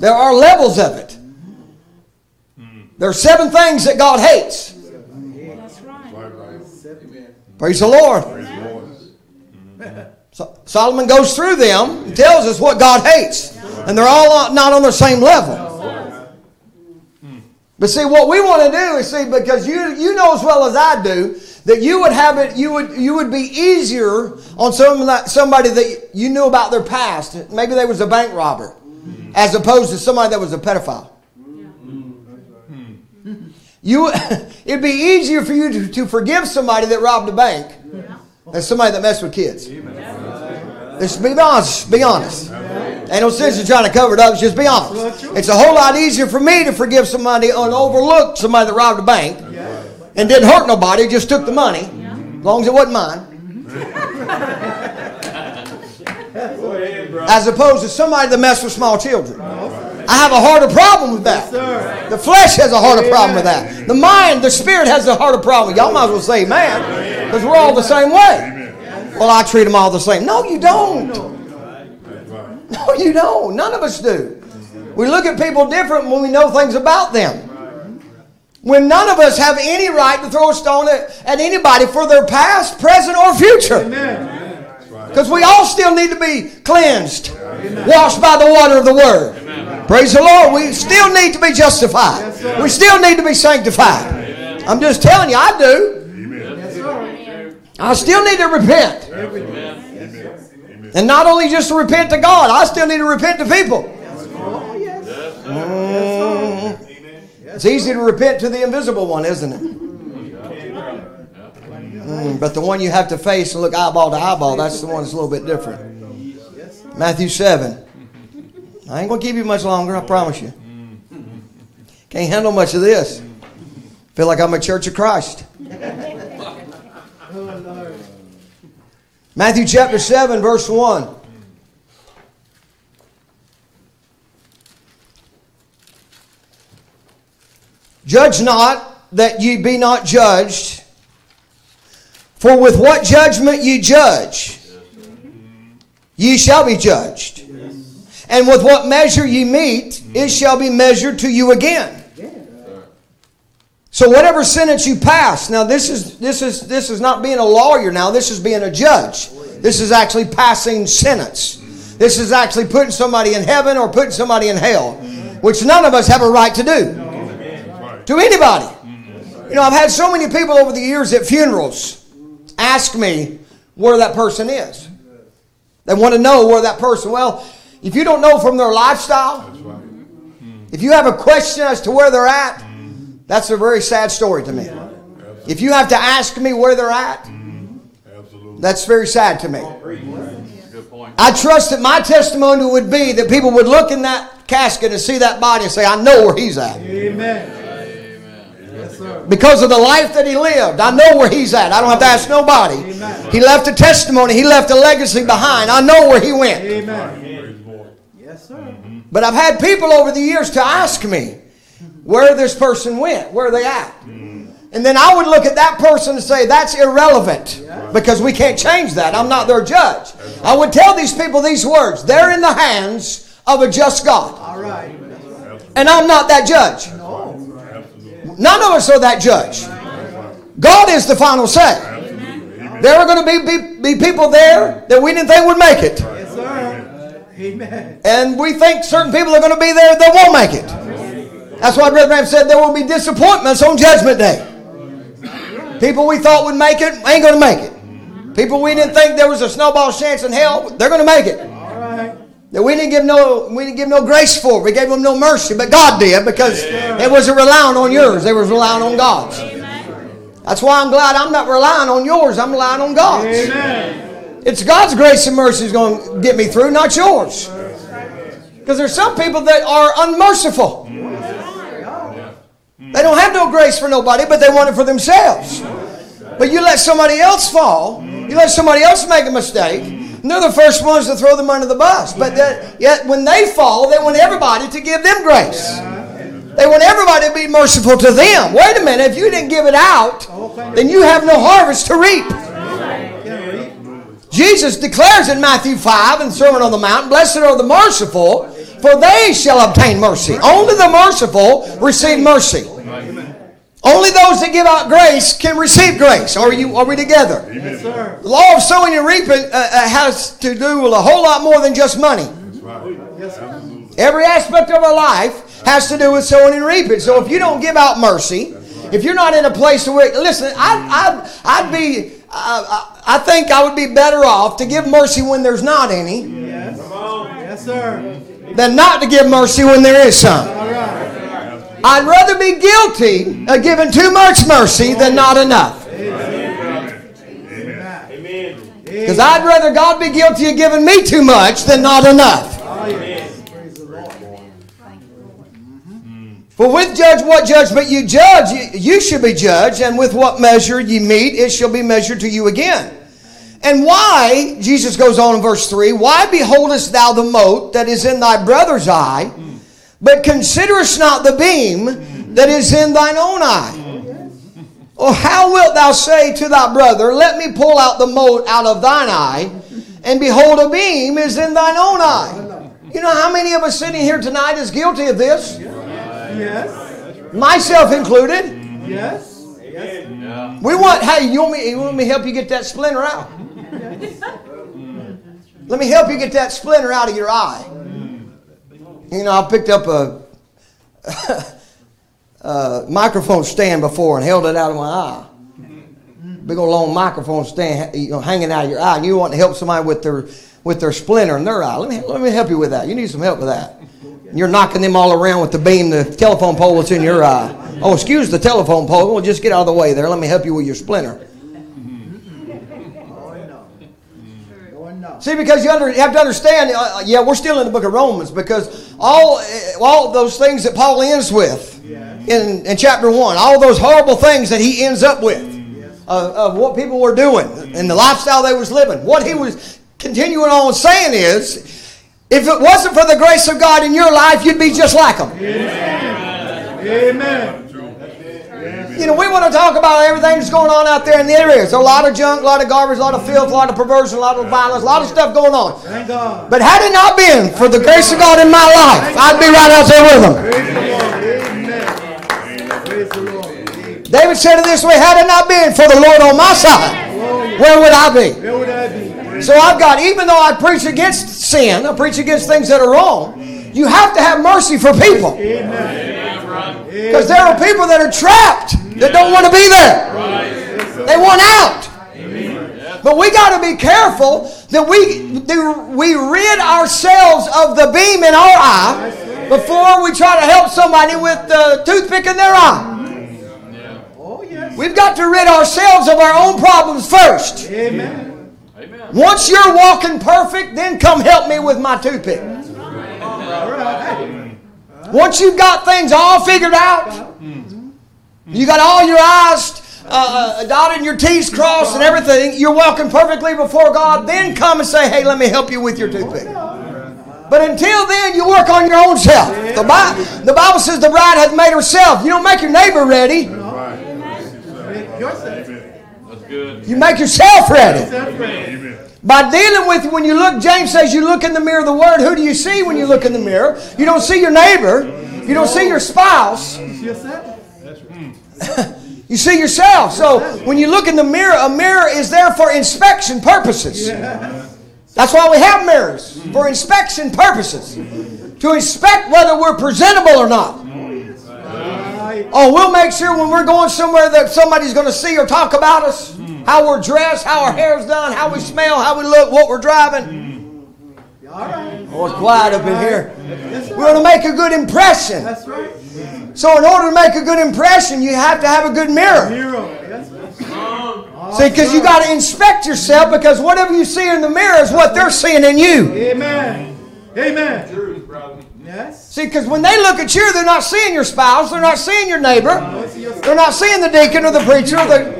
There are levels of it. There are seven things that God hates. Praise the Lord. Praise the Lord. So Solomon goes through them and tells us what God hates. And they're all not on the same level. But see, what we want to do is see, because you you know as well as I do that you would have it, you would you would be easier on some that, somebody that you knew about their past. Maybe they was a bank robber, as opposed to somebody that was a pedophile. You, [LAUGHS] it'd be easier for you to, to forgive somebody that robbed a bank than somebody that messed with kids. Let's be honest. Be honest. Ain't no sense in trying to cover it up. Just be honest. It's a whole lot easier for me to forgive somebody and overlook somebody that robbed a bank and didn't hurt nobody, just took the money, as long as it wasn't mine. [LAUGHS] As opposed to somebody that messed with small children. I have a harder problem with that. The flesh has a harder problem with that. The mind, the spirit has a harder problem. Y'all might as well say, man, because we're all the same way. Well, I treat them all the same. No, you don't. No, you don't. None of us do. We look at people different when we know things about them. When none of us have any right to throw a stone at, at anybody for their past, present, or future. Because we all still need to be cleansed, washed by the water of the Word. Praise the Lord. We still need to be justified. We still need to be sanctified. I'm just telling you, I do. I still need to repent. And not only just to repent to God, I still need to repent to people. Mm. It's easy to repent to the invisible one, isn't it? Mm, but the one you have to face and look eyeball to eyeball, that's the one that's a little bit different. Matthew 7. I ain't going to keep you much longer, I promise you. Can't handle much of this. Feel like I'm a church of Christ. Matthew chapter 7, verse 1. Judge not that ye be not judged, for with what judgment ye judge, ye shall be judged. And with what measure ye meet, it shall be measured to you again. So whatever sentence you pass, now this is this is this is not being a lawyer now, this is being a judge. This is actually passing sentence. This is actually putting somebody in heaven or putting somebody in hell, which none of us have a right to do. To anybody. You know, I've had so many people over the years at funerals ask me where that person is. They want to know where that person. Well, if you don't know from their lifestyle, mm-hmm. if you have a question as to where they're at, that's a very sad story to me. If you have to ask me where they're at, that's very sad to me. I trust that my testimony would be that people would look in that casket and see that body and say, I know where he's at. Amen. Yes, sir. Because of the life that he lived, I know where he's at. I don't have to ask nobody. He left a testimony, he left a legacy behind. I know where he went. Amen. Yes, sir. But I've had people over the years to ask me where this person went, where they at. And then I would look at that person and say, that's irrelevant because we can't change that. I'm not their judge. I would tell these people these words they're in the hands of a just God. All right. And I'm not that judge. None of us are that judge. God is the final say. There are going to be, be, be people there that we didn't think would make it. Amen. And we think certain people are going to be there that won't make it. That's why Brother Branham said there will be disappointments on Judgment Day. People we thought would make it ain't going to make it. People we didn't think there was a snowball chance in hell, they're going to make it. Right. That we didn't give no we didn't give no grace for. We gave them no mercy, but God did because it wasn't relying on yours. They was relying on God's. That's why I'm glad I'm not relying on yours. I'm relying on God's. Amen. It's God's grace and mercy is going to get me through, not yours. Because there's some people that are unmerciful. They don't have no grace for nobody, but they want it for themselves. But you let somebody else fall, you let somebody else make a mistake, and they're the first ones to throw them under the bus. But that, yet when they fall, they want everybody to give them grace. They want everybody to be merciful to them. Wait a minute, if you didn't give it out, then you have no harvest to reap. Jesus declares in Matthew 5 in Sermon on the Mount, Blessed are the merciful, for they shall obtain mercy. Only the merciful receive mercy. Only those that give out grace can receive grace. Are you? Are we together? Yes, sir. The law of sowing and reaping uh, uh, has to do with a whole lot more than just money. Yes, sir. Every aspect of our life has to do with sowing and reaping. So if you don't give out mercy, if you're not in a place to where, listen, I, I, I'd be, uh, I I think I would be better off to give mercy when there's not any Yes. Yes, sir. than not to give mercy when there is some. All right. I'd rather be guilty of giving too much mercy than not enough. Because I'd rather God be guilty of giving me too much than not enough. Oh, yes. Praise the Lord. For with judge what judgment you judge, you, you should be judged, and with what measure you meet, it shall be measured to you again. And why, Jesus goes on in verse 3, why beholdest thou the mote that is in thy brother's eye, but considerest not the beam that is in thine own eye? Or how wilt thou say to thy brother, Let me pull out the mote out of thine eye, and behold, a beam is in thine own eye? You know how many of us sitting here tonight is guilty of this? Yes. Myself included. Yes. Yes. We want, hey, you want me, you want me to help you get that splinter out? Let me help you get that splinter out of your eye. You know, I picked up a, [LAUGHS] a microphone stand before and held it out of my eye. Big old long microphone stand you know, hanging out of your eye. And you want to help somebody with their with their splinter in their eye. Let me let me help you with that. You need some help with that. You're knocking them all around with the beam, the telephone pole that's in your eye. Oh, excuse the telephone pole. Well, just get out of the way there. Let me help you with your splinter. See, because you, have to understand, uh, yeah, we're still in the book of Romans because all, uh, all those things that Paul ends with in, in chapter 1, all those horrible things that he ends up with of, of what people were doing and the lifestyle they was living. What he was continuing on saying is, if it wasn't for the grace of God in your life, you'd be just like them. Amen. You know, we want to talk about everything that's going on out there in the areas. There's a lot of junk, a lot of garbage, a lot of filth, a lot of perversion, a lot of violence, a lot of stuff going on. Thank God. But had it not been for the grace of God in my life, I'd be right out there with them. Praise the Lord. Amen. Praise the Lord. Amen. David said it this way Had it not been for the Lord on my side, where would I be? Where would I be? So I've got, even though I preach against sin, I preach against things that are wrong, you have to have mercy for people. Because there are people that are trapped that don't want to be there. They want out. But we got to be careful that we that we rid ourselves of the beam in our eye before we try to help somebody with the toothpick in their eye. Oh, yes. We've got to rid ourselves of our own problems first. Amen. Once you're walking perfect, then come help me with my toothpick. Once you've got things all figured out, you got all your I's uh, uh, dotted and your T's crossed and everything, you're walking perfectly before God, then come and say, hey, let me help you with your toothpick. But until then, you work on your own self. The, Bi- the Bible says the bride hath made herself. You don't make your neighbor ready, Make yourself. That's good. you make yourself ready. By dealing with, when you look, James says you look in the mirror of the Word, who do you see when you look in the mirror? You don't see your neighbor, you don't see your spouse, [LAUGHS] you see yourself. So when you look in the mirror, a mirror is there for inspection purposes. That's why we have mirrors, for inspection purposes. To inspect whether we're presentable or not. Oh, we'll make sure when we're going somewhere that somebody's going to see or talk about us, how we're dressed, how our hair's done, how we smell, how we look, what we're driving. All right. Oh, it's quiet up in here. We want to make a good impression. That's right. So, in order to make a good impression, you have to have a good mirror. See, because you got to inspect yourself because whatever you see in the mirror is what they're seeing in you. Amen. Amen. Yes. See, because when they look at you, they're not seeing your spouse, they're not seeing your neighbor, they're not seeing the deacon or the preacher, or the,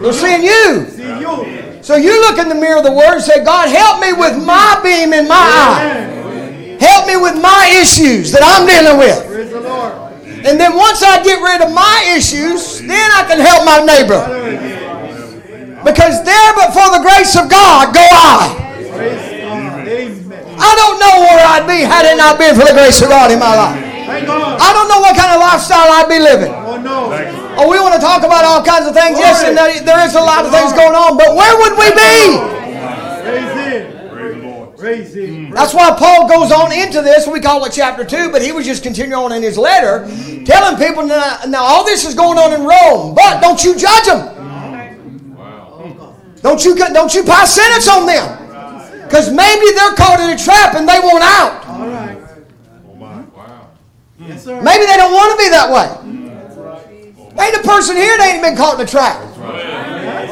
they're seeing you. So you look in the mirror of the Word and say, God, help me with my beam in my eye. Help me with my issues that I'm dealing with. Praise the Lord. And then once I get rid of my issues, then I can help my neighbor. Because there but for the grace of God go I. Praise God. Amen. I don't know where I'd be had it not been for the grace of God in my life. I don't know what kind of lifestyle I'd be living. Oh, Oh. Oh, we want to talk about all kinds of things. Yes, and there- there is a lot of things going on, but where would we be? Praise Him. Hmm. That's why Paul goes on into this. We call it chapter 2, but he was just continuing on in his letter, telling people now, now all this is going on in Rome, but don't you judge them. Don't you, don't you pass sentence on them. Because maybe they're caught in a trap and they want out. All right. Oh, yes, sir. Maybe they don't want to be that way. Ain't a person here that ain't been caught in a trap.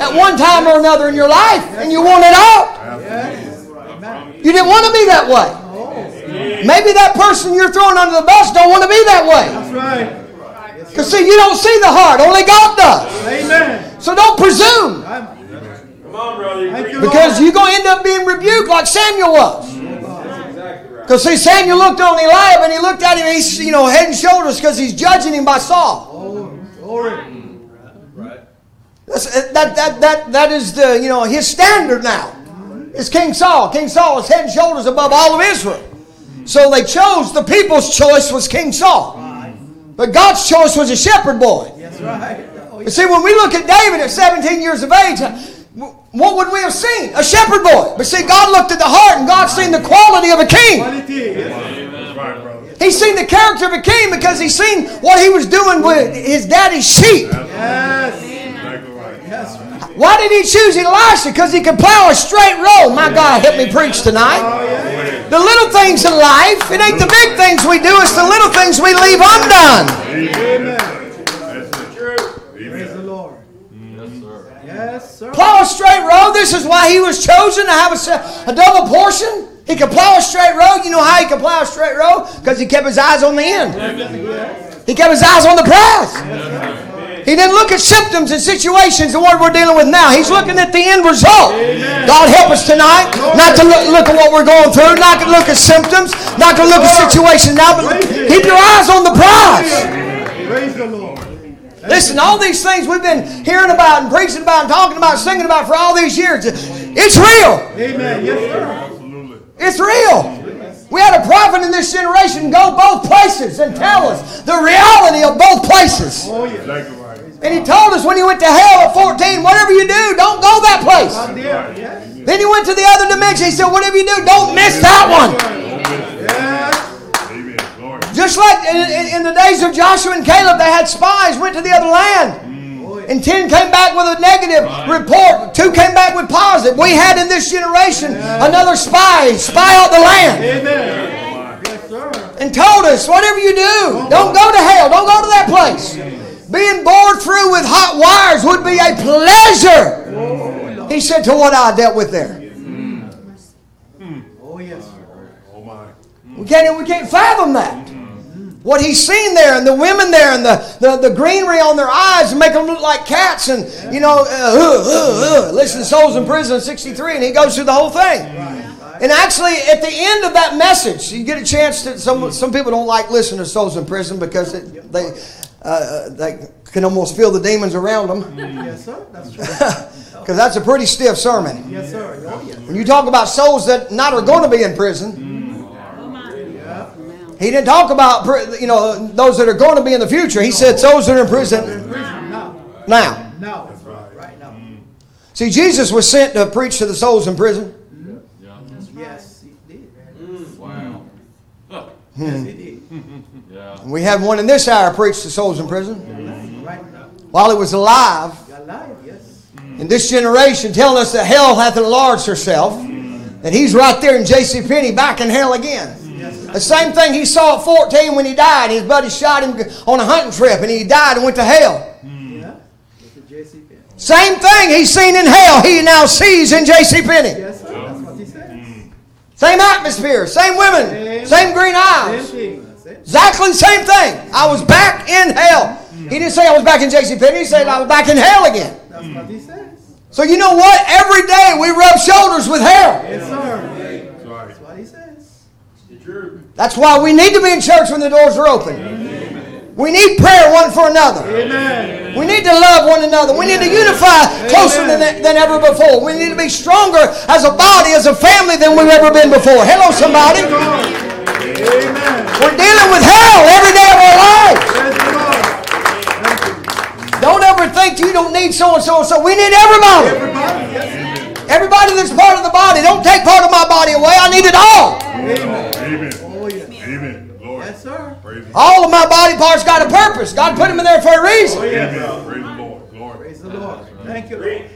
At one time or another in your life, and you want it out. You didn't want to be that way. Maybe that person you're throwing under the bus don't want to be that way. That's right. Because see, you don't see the heart, only God does. Amen. So don't presume. Come on, brother. Because you're going to end up being rebuked like Samuel was. Because see, Samuel looked on Eliab and he looked at him, he's you know head and shoulders because he's judging him by Saul. Glory. Mm-hmm. That's, uh, that, that, that, that is the, you know, his standard now. It's King Saul. King Saul is head and shoulders above all of Israel. So they chose, the people's choice was King Saul. But God's choice was a shepherd boy. That's right. But see, when we look at David at 17 years of age, uh, what would we have seen? A shepherd boy. But see, God looked at the heart and God seen the quality of a king. He's seen the character of a king because he's seen what he was doing with his daddy's sheep. Yes. Yes. Why did he choose Elisha? Because he could plow a straight road. My God, help me preach tonight. The little things in life, it ain't the big things we do, it's the little things we leave undone. Amen. That's true. Praise the Lord. Yes, sir. Yes, sir. Plow a straight road. This is why he was chosen to have a, a double portion. He could plow a straight road. You know how he could plow a straight road? Because he kept his eyes on the end. He kept his eyes on the prize. He didn't look at symptoms and situations and what we're dealing with now. He's looking at the end result. God help us tonight not to look, look at what we're going through, not to look at symptoms, not to look at situations now, but keep your eyes on the prize. Praise the Lord. Listen, all these things we've been hearing about and preaching about and talking about, and singing about for all these years, it's real. Amen. Yes, sir. It's real. We had a prophet in this generation go both places and tell us the reality of both places. And he told us when he went to hell at 14, whatever you do, don't go that place. Then he went to the other dimension. He said, whatever you do, don't miss that one. Just like in, in the days of Joshua and Caleb, they had spies, went to the other land. And 10 came back with a negative report. Two came back with positive. We had in this generation another spy, spy out the land. Amen. Yes, and told us, whatever you do, don't go to hell, don't go to that place. Being bored through with hot wires would be a pleasure. He said to what I dealt with there. Mm. Mm. Oh, yes. Oh my. We can't, we can't fathom that. What he's seen there, and the women there, and the, the, the greenery on their eyes, and make them look like cats, and you know, uh, uh, uh, uh. listen to Souls in Prison 63, and he goes through the whole thing. And actually, at the end of that message, you get a chance to. Some some people don't like listening to Souls in Prison because it, they uh, they can almost feel the demons around them. Yes, sir. That's true. [LAUGHS] Because that's a pretty stiff sermon. Yes, sir. Oh. When you talk about souls that not are going to be in prison, he didn't talk about you know those that are going to be in the future. He said souls that are in prison Prison now. now. Now. Right now. Mm. See, Jesus was sent to preach to the souls in prison. Mm-hmm. Yes, he did. Mm. Wow. [LAUGHS] Yes, he did. [LAUGHS] Yeah. We had one in this hour preach to souls in prison Right while he was alive. Alive. In mm. this generation, telling us that hell hath enlarged herself, that he's right there in J.C. Penney back in hell again. The same thing he saw at 14 when he died. His buddy shot him on a hunting trip and he died and went to hell. Yeah. Look at J.C. Penney. Same thing he's seen in hell, he now sees in J.C. Penney. Yes, sir. That's what he says. Same atmosphere, same women, same green eyes. it. Exactly the same thing. I was back in hell. Mm. He didn't say I was back in J.C. Penney. He said I was back in hell again. That's what he says. So you know what? Every day we rub shoulders with hell. Yes, sir. That's right. That's what he says. That's why we need to be in church when the doors are open. We need prayer one for another. Amen. We need to love one another. We need to unify closer than, than ever before. We need to be stronger as a body, as a family than we've ever been before. Hello, somebody. Amen. We're dealing with hell every day of our lives. Praise the Lord. Thank you. Don't ever think you don't need so and so and so. We need everybody. Everybody, yes. Everybody that's part of the body. Don't take part of my body away. I need it all. Amen. Amen. Oh, yes. Amen. Glory. Yes, sir. Praise All of my body parts got a purpose. God put them in there for a reason. Amen. Praise the Lord. Glory. Praise the Lord. Thank you, Lord.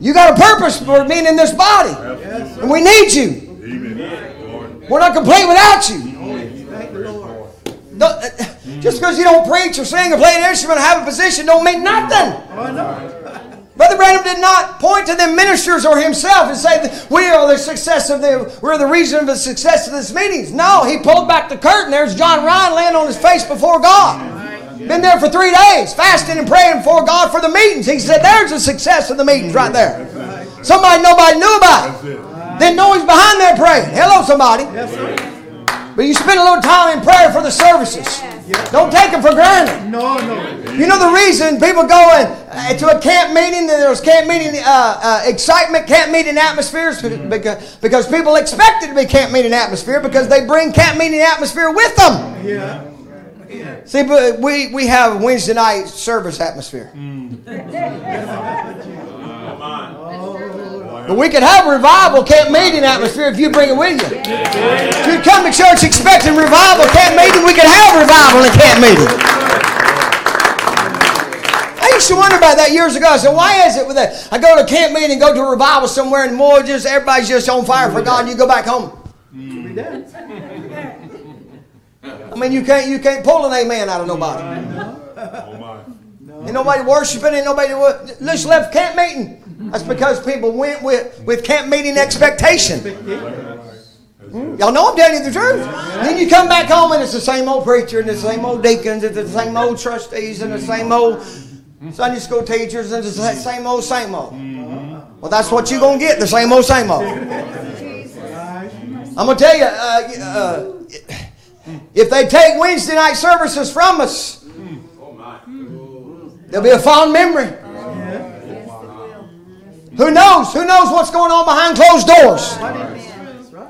You got a purpose for being in this body. Yes, sir. And we need you. Amen. Glory. We're not complete without you. Thank the Lord. Don't- uh, Just because you don't preach or sing or play an instrument or have a position don't mean nothing. Oh, no. Brother Branham did not point to the ministers or himself and say we are the success of the we're the reason of the success of this meetings. No, he pulled back the curtain. There's John Ryan laying on his face before God. Been there for three days, fasting and praying before God for the meetings. He said, "There's the success of the meetings right there." Somebody nobody knew about. Didn't know he's behind there praying. Hello, somebody. Yes. But you spend a little time in prayer for the services. Don't take them for granted. No, no. You know the reason people go in, uh, to a camp meeting, there's camp meeting uh, uh, excitement, camp meeting atmospheres, because, because people expect it to be camp meeting atmosphere because they bring camp meeting atmosphere with them. Yeah. Yeah. See, but we, we have Wednesday night service atmosphere. [LAUGHS] But we can have revival camp meeting atmosphere if you bring it with you. If you come to church expecting revival camp meeting, we could have revival in camp meeting. I used to wonder about that years ago. I said, why is it with that? I go to a camp meeting, and go to a revival somewhere, and more just everybody's just on fire for God. And you go back home. I mean, you can't you can't pull an amen out of nobody. Ain't nobody worshiping. Ain't nobody just left camp meeting. That's because people went with with camp meeting expectation. Y'all know I'm telling you the truth. Then you come back home and it's the same old preacher and the same old deacons and the same old trustees and the same old Sunday school teachers and the same old same old. Well, that's what you're gonna get. The same old same old. I'm gonna tell you. Uh, uh, if they take Wednesday night services from us, there'll be a fond memory. Who knows? Who knows what's going on behind closed doors?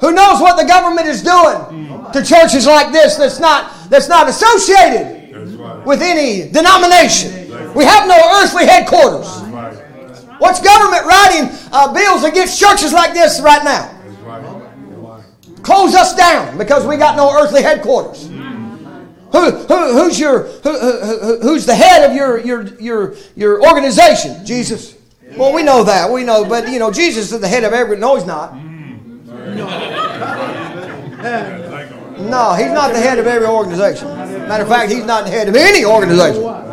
Who knows what the government is doing to churches like this that's not that's not associated with any denomination? We have no earthly headquarters. What's government writing uh, bills against churches like this right now. Close us down because we got no earthly headquarters. Who, who, who's your who, who, who- who's the head of your your your your organization? Jesus. Well, we know that we know, but you know Jesus is the head of every. No, he's not. No, he's not the head of every organization. Matter of fact, he's not the head of any organization. That's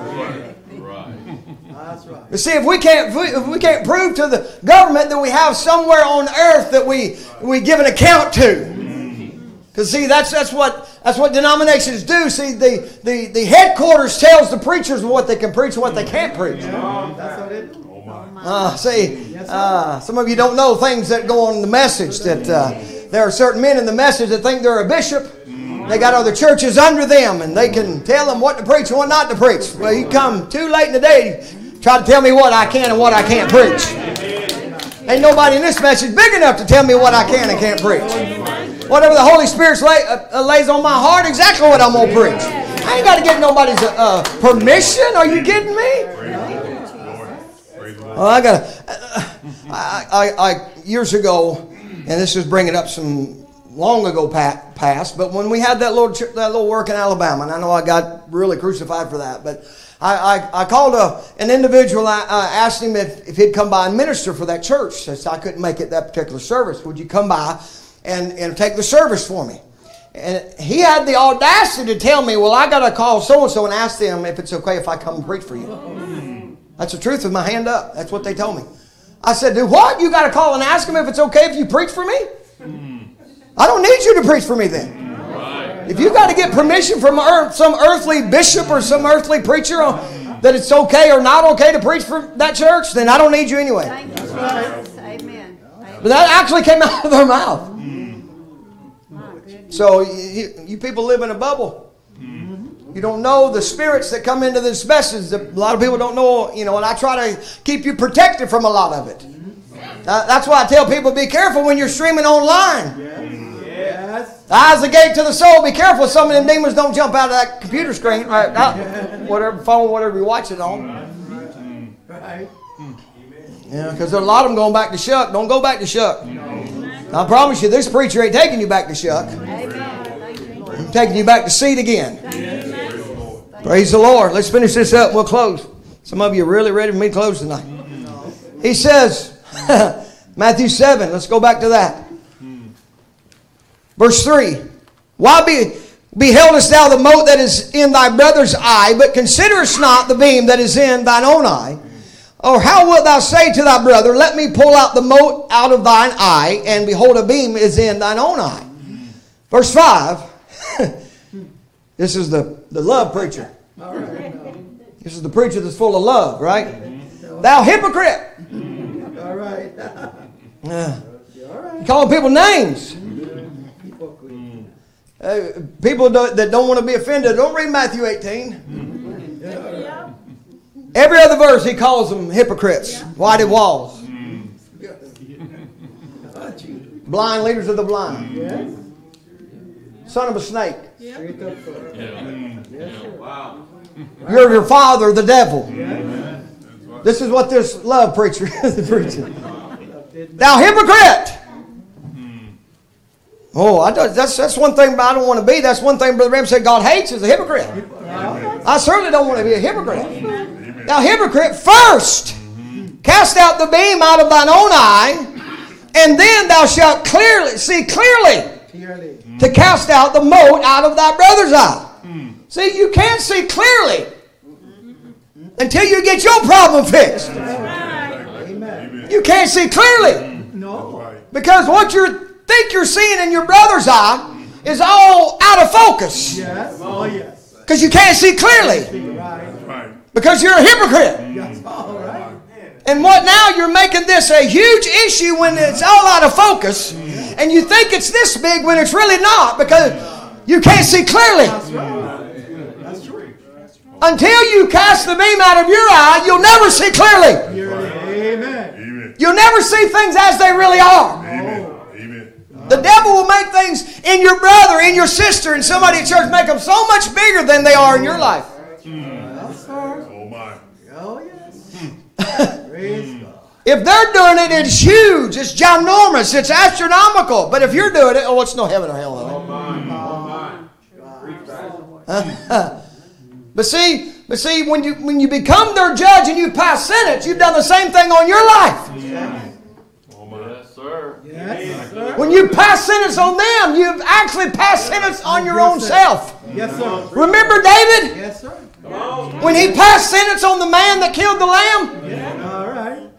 right. You see, if we can't if we can't prove to the government that we have somewhere on earth that we we give an account to, because see that's that's what that's what denominations do. See, the, the the headquarters tells the preachers what they can preach and what they can't preach. That's what it is. Uh, see, uh, some of you don't know things that go on in the message. That uh, there are certain men in the message that think they're a bishop. They got other churches under them, and they can tell them what to preach and what not to preach. Well, you come too late in the day, try to tell me what I can and what I can't preach. Ain't nobody in this message big enough to tell me what I can and can't preach. Whatever the Holy Spirit lay, uh, uh, lays on my heart, exactly what I'm gonna preach. I ain't got to get nobody's uh, uh, permission. Are you kidding me? Well, I got I, I, I years ago, and this is bringing up some long ago past. But when we had that little that little work in Alabama, and I know I got really crucified for that, but I, I, I called a, an individual. I uh, asked him if, if he'd come by and minister for that church, since I couldn't make it that particular service. Would you come by and, and take the service for me? And he had the audacity to tell me, "Well, I got to call so and so and ask them if it's okay if I come and preach for you." That's the truth with my hand up. That's what they told me. I said, Do what? You got to call and ask them if it's okay if you preach for me? I don't need you to preach for me then. If you got to get permission from earth, some earthly bishop or some earthly preacher on, that it's okay or not okay to preach for that church, then I don't need you anyway. Thank. Amen. But that actually came [LAUGHS] out of their mouth. So you, you people live in a bubble. You don't know the spirits that come into this message. That a lot of people don't know, you know, and I try to keep you protected from a lot of it. Uh, that's why I tell people be careful when you're streaming online. Yes. The eye's the gate to the soul. Be careful some of them demons don't jump out of that computer screen, right? uh, whatever phone, whatever you watch it on. Right. Yeah, because there's a lot of them going back to Shuck. Don't go back to Shuck. I promise you, this preacher ain't taking you back to Shuck. Amen. Thank you, Lord. I'm taking you back to seed again. Praise the Lord. Let's finish this up. We'll close. Some of you are really ready for me to close tonight. He says, [LAUGHS] Matthew 7, let's go back to that. Verse 3 Why be, beheldest thou the mote that is in thy brother's eye, but considerest not the beam that is in thine own eye? Or how wilt thou say to thy brother, Let me pull out the mote out of thine eye, and behold, a beam is in thine own eye? Verse 5 This is the, the love preacher. This is the preacher that's full of love, right? Thou hypocrite! All right. [LAUGHS] Uh, calling people names. Uh, people do, that don't want to be offended, don't read Matthew 18. Every other verse, he calls them hypocrites, whited walls, blind leaders of the blind, Yes. son of a snake. Straight up for mm. Wow. You're your father, the devil. This is what this love preacher [LAUGHS] is preaching. Thou hypocrite! Hmm. Oh, I don't, that's that's one thing I don't want to be. That's one thing Brother Branham said God hates is a hypocrite. I certainly don't want to be a hypocrite. Now, hypocrite, first mm-hmm. cast out the beam out of thine own eye, and then thou shalt clearly see clearly clearly. To cast out the mote out of thy brother's eye. Hmm. See, you can't see clearly until you get your problem fixed. Amen. You can't see clearly hmm. No. because what you think you're seeing in your brother's eye is all out of focus Yes. Oh, yes. because you can't see clearly Right. because you're a hypocrite. That's all right. And what now? You're making this a huge issue when it's all out of focus, hmm. And you think it's this big when it's really not because you can't see clearly. That's true. Until you cast the beam out of your eye, you'll never see clearly. Amen. Amen. You'll never see things as they really are. Amen. Amen. The devil will make things in your brother, in your sister, and somebody at church make them so much bigger than they are in your life. That's. Oh my. Oh, yes. [LAUGHS] If they're doing it, it's huge, it's ginormous, it's astronomical. But if you're doing it, oh, it's no heaven or hell. Oh, my. Oh, my. But see, but see, when you when you become their judge and you pass sentence, you've done the same thing on your life. Yes, sir. Yes, sir. When you pass sentence on them, you've actually passed sentence on your own self. Yes, sir. Remember David? Yes, sir. When he passed sentence on the man that killed the lamb, Yeah. All right.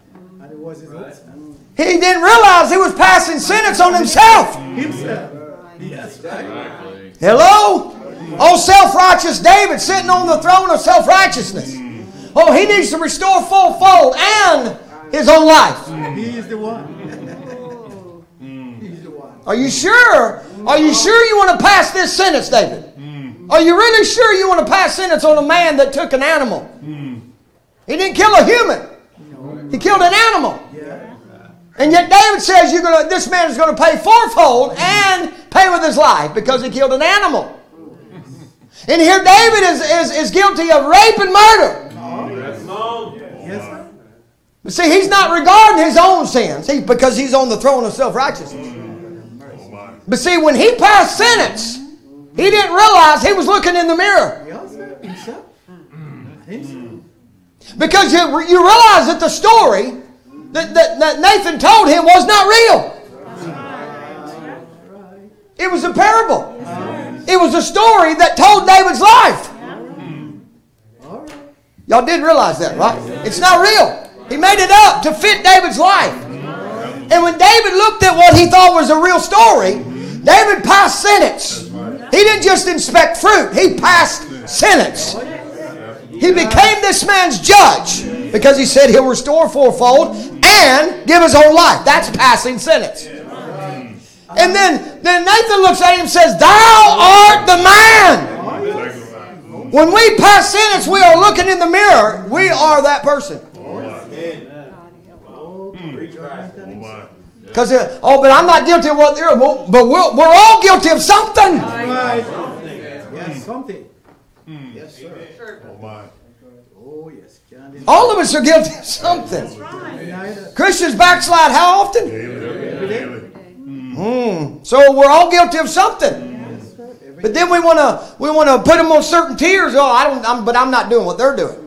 He didn't realize he was passing sentence on himself. Himself. Yes. Exactly. Hello? Oh, self righteous David sitting on the throne of self righteousness. Oh, he needs to restore full fold and his own life. He is the one. Mm. He's the one. Are you sure? Are you sure you want to pass this sentence, David? Mm. Are you really sure you want to pass sentence on a man that took an animal? Mm. He didn't kill a human. He killed an animal. And yet David says you're gonna, this man is going to pay fourfold and pay with his life because he killed an animal. And here David is, is, is guilty of rape and murder. Yes. But see, he's not regarding his own sins he, because he's on the throne of self righteousness. But see, when he passed sentence, he didn't realize he was looking in the mirror. Yes, sir. Himself. Himself. Because you, you realize that the story that, that, that Nathan told him was not real. It was a parable. It was a story that told David's life. Y'all didn't realize that, right? It's not real. He made it up to fit David's life. And when David looked at what he thought was a real story, David passed sentence. He didn't just inspect fruit, he passed sentence. He became this man's judge because he said he'll restore fourfold and give his whole life. That's passing sentence. And then, then Nathan looks at him and says, Thou art the man. When we pass sentence, we are looking in the mirror. We are that person. Because, uh, oh, but I'm not guilty of what they're, but we're, we're all guilty of something. Something. Yes, sir. Oh, yes. Can't deny All of us are guilty of something. Christians backslide how often? Hmm. So we're all guilty of something. But then we want to we want to put them on certain tiers. Oh, I don't. I'm, but I'm not doing what they're doing.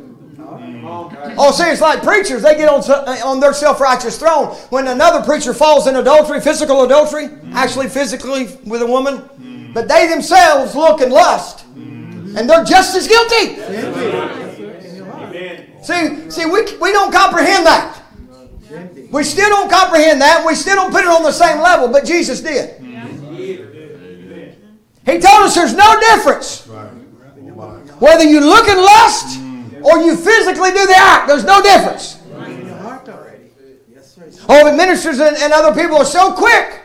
Oh, see, it's like preachers. They get on on their self righteous throne when another preacher falls in adultery, physical adultery, actually physically with a woman, but they themselves look and lust, and they're just as guilty. See, see, we we don't comprehend that. We still don't comprehend that. We still don't put it on the same level, but Jesus did. He told us there's no difference. Whether you look and lust or you physically do the act, there's no difference. in. Oh, but ministers and, and other people are so quick.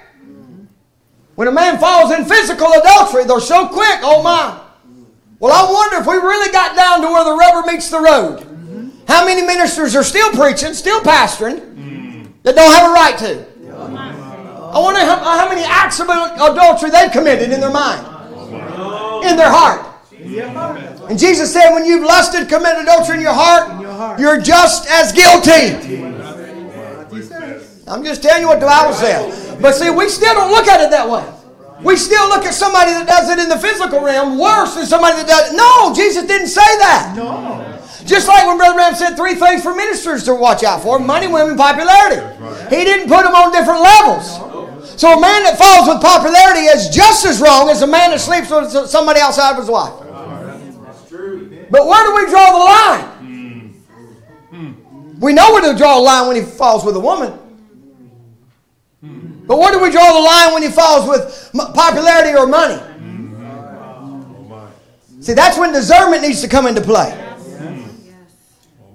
When a man falls in physical adultery, they're so quick. Oh my. Well, I wonder if we really got down to where the rubber meets the road. How many ministers are still preaching, still pastoring, that don't have a right to? I wonder how, uh, how many acts of adultery they've committed in their mind, in their heart. In your heart. And Jesus said, when you've lusted, committed adultery in your heart, you're just as guilty. What he says. I'm just telling you what the Bible says. But see, we still don't look at it that way. We still look at somebody that does it in the physical realm worse than somebody that does it. No, Jesus didn't say that. No. Just like when Brother Branham said three things for ministers to watch out for money, women, popularity. He didn't put them on different levels. So a man that falls with popularity is just as wrong as a man that sleeps with somebody outside of his wife. That's true. But where do we draw the line? Hmm. We know where to draw the line when he falls with a woman. But where do we draw the line when he falls with popularity or money? Hmm. See, that's when discernment needs to come into play.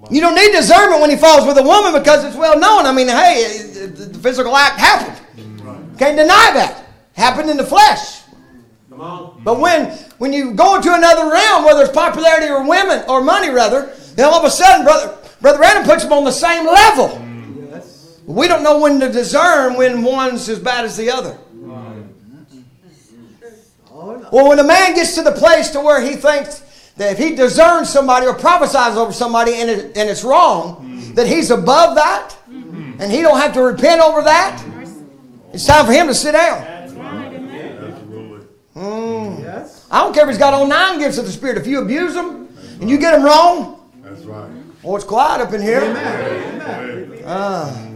You don't need discernment when he falls with a woman because it's well known. I mean, hey, the physical act happened. Can't deny that. Happened in the flesh. Come on. But when when you go into another realm, whether it's popularity or women or money rather, then all of a sudden, brother brother Branham puts them on the same level. Yes. We don't know when to discern when one's as bad as the other. No. Well, when a man gets to the place to where he thinks that if he discerns somebody or prophesies over somebody and, it, and it's wrong, that he's above that, And he don't have to repent over that. It's time for him to sit down. Absolutely. Yes. I don't care if he's got all nine gifts of the Spirit. If you abuse them and you get them wrong, That's right. oh, it's quiet up in here. That's ah. true.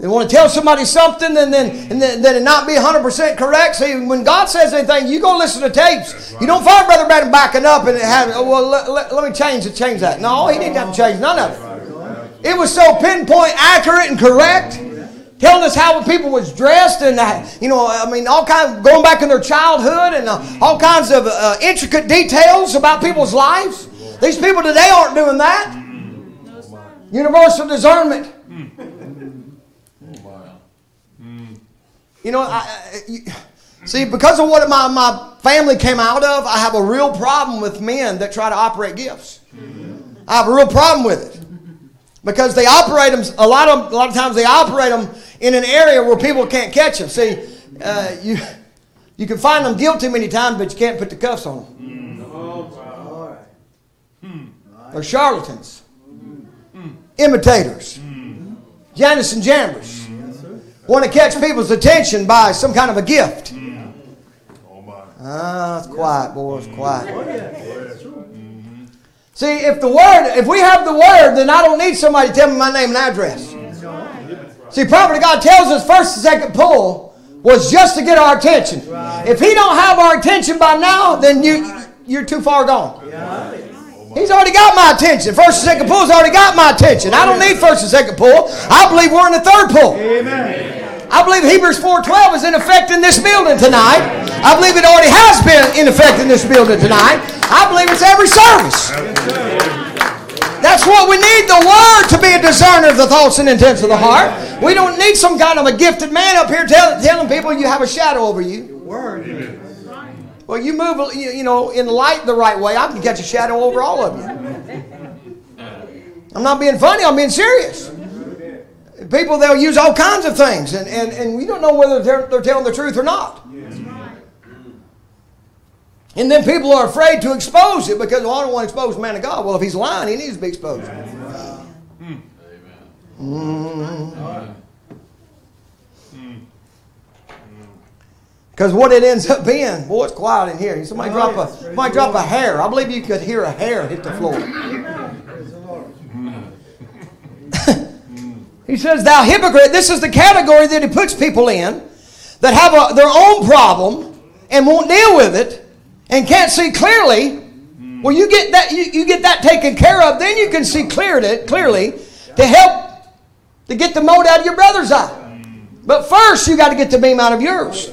They want to tell somebody something and then and then, then it not be 100% correct. See, when God says anything, you go listen to tapes. You don't find Brother Branham backing up and have, oh, well, let, let, let me change it, change that. No, he didn't have to change none of it. It was so pinpoint, accurate, and correct. Telling us how people was dressed and uh, you know, I mean, all kind going back in their childhood and uh, all kinds of uh, intricate details about people's lives. These people today aren't doing that. Universal discernment. You know, I, I- see, because of what my, my family came out of, I have a real problem with men that try to operate gifts. I have a real problem with it because they operate them. A lot of a lot of times they operate them in an area where people can't catch them. See, uh, you you can find them guilty many times, but you can't put the cuffs on them. They're charlatans, imitators, Jannes and Jambres. Want to catch people's attention by some kind of a gift. Oh my. Ah, it's quiet, boys, quiet. Oh, yes. That's mm-hmm. true. See, if the word, if we have the word, then I don't need somebody to tell me my name and address. See, prophet of God tells us first and second pull was just to get our attention. If he don't have our attention by now, then you you're too far gone. He's already got my attention. First and second pull's already got my attention. I don't need first and second pull. I believe we're in the third pull. Amen. I believe Hebrews 4.12 is in effect in this building tonight. I believe it already has been in effect in this building tonight. I believe it's every service. That's what we need the Word to be a discerner of the thoughts and intents of the heart. We don't need some kind of a gifted man up here tell, telling people you have a shadow over you. Word. Well, you move, you know, in light the right way, I can catch a shadow over all of you. I'm not being funny, I'm being serious. People, they'll use all kinds of things, and, and, and we don't know whether they're, they're telling the truth or not. Mm. And then people are afraid to expose it because, well, I don't want to expose the man of God. Well, if he's lying, he needs to be exposed. Mm. Mm. Because what it ends up being, boy, it's quiet in here. Somebody drop a somebody drop a hair. I believe you could hear a hair hit the floor. Praise the Lord. He says, "Thou hypocrite." This is the category that he puts people in that have a, their own problem and won't deal with it and can't see clearly. Well, you get that you, you get that taken care of, then you can see clearly, clearly to help to get the mote out of your brother's eye. But first, you got to get the beam out of yours.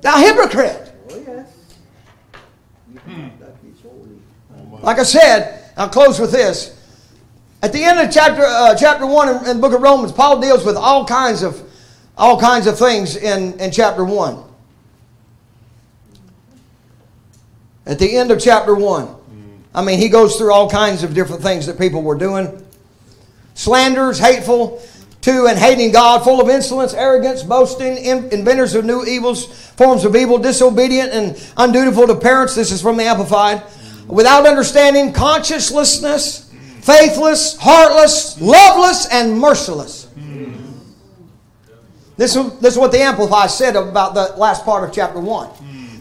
Thou hypocrite. Like I said, I'll close with this. At the end of chapter uh, chapter one in, in the book of Romans, Paul deals with all kinds of all kinds of things in, in chapter one. At the end of chapter one, I mean, he goes through all kinds of different things that people were doing. Slanders, hateful to and hating God, full of insolence, arrogance, boasting, inventors of new evils, forms of evil, disobedient and undutiful to parents. This is from the Amplified. Without understanding, consciencelessness, faithless, heartless, loveless, and merciless. This is, this is what the Amplified said about the last part of chapter 1.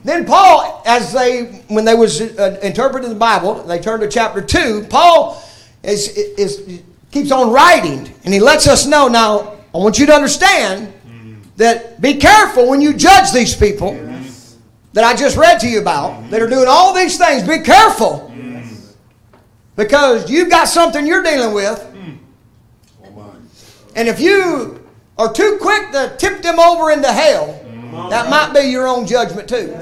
Then Paul, as they, when they was uh, interpreting the Bible, they turned to chapter 2, Paul is, is, keeps on writing, and he lets us know, now, I want you to understand that be careful when you judge these people that I just read to you about, that are doing all these things. Be careful. Because you've got something you're dealing with. Oh. And if you are too quick to tip them over into hell, that might be your own judgment too.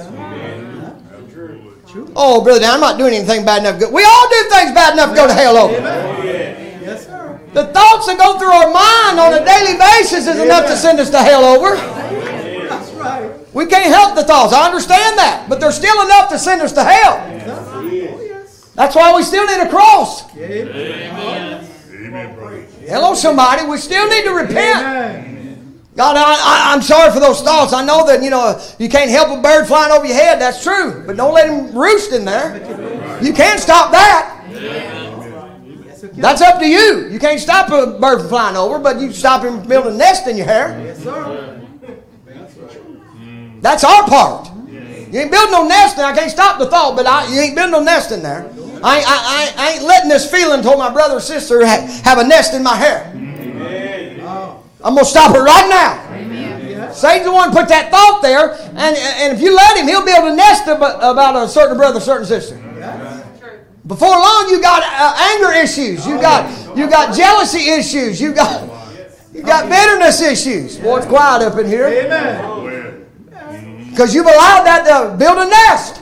Oh, brother, I'm not doing anything bad enough. to go- We all do things bad enough to go to hell over. Yes, sir. The thoughts that go through our mind on a daily basis is enough to send us to hell over. That's right. We can't help the thoughts. I understand that. But there's still enough to send us to hell. Yes. That's why we still need a cross. Amen. Amen. Hello, somebody. We still need to repent. Amen. God, I, I, I'm sorry for those thoughts. I know that, you know, you can't help a bird flying over your head. That's true. But don't let him roost in there. You can't stop that. That's up to you. You can't stop a bird from flying over, but you stop him from building a nest in your hair. Yes, sir. That's our part. You ain't building no nest, and I can't stop the thought, but I, you ain't building no nest in there. I, ain't- I, I, I ain't letting this feeling toward my brother or sister ha- have a nest in my hair. I'm going to stop it right now. Satan's the one put that thought there, and, and if you let him, he'll build a nest about, a certain brother, certain sister. Before long, you got uh, anger issues. You got you got jealousy issues. You got you got bitterness issues. Boy, it's quiet up in here Amen. because you've allowed that to build a nest.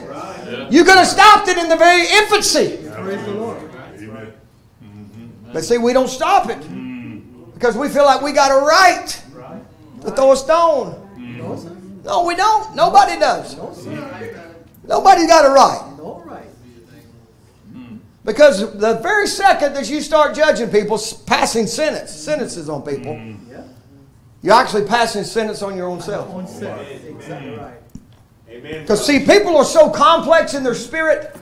You could have stopped it in the very infancy. Praise the Lord. But see, we don't stop it because we feel like we got a right to throw a stone. No, we don't. Nobody does. No, sir. Nobody got a right. Because the very second that you start judging people, passing sentence, sentences on people, you're actually passing sentence on your own self. Exactly right. Because see, people are so complex in their spirit,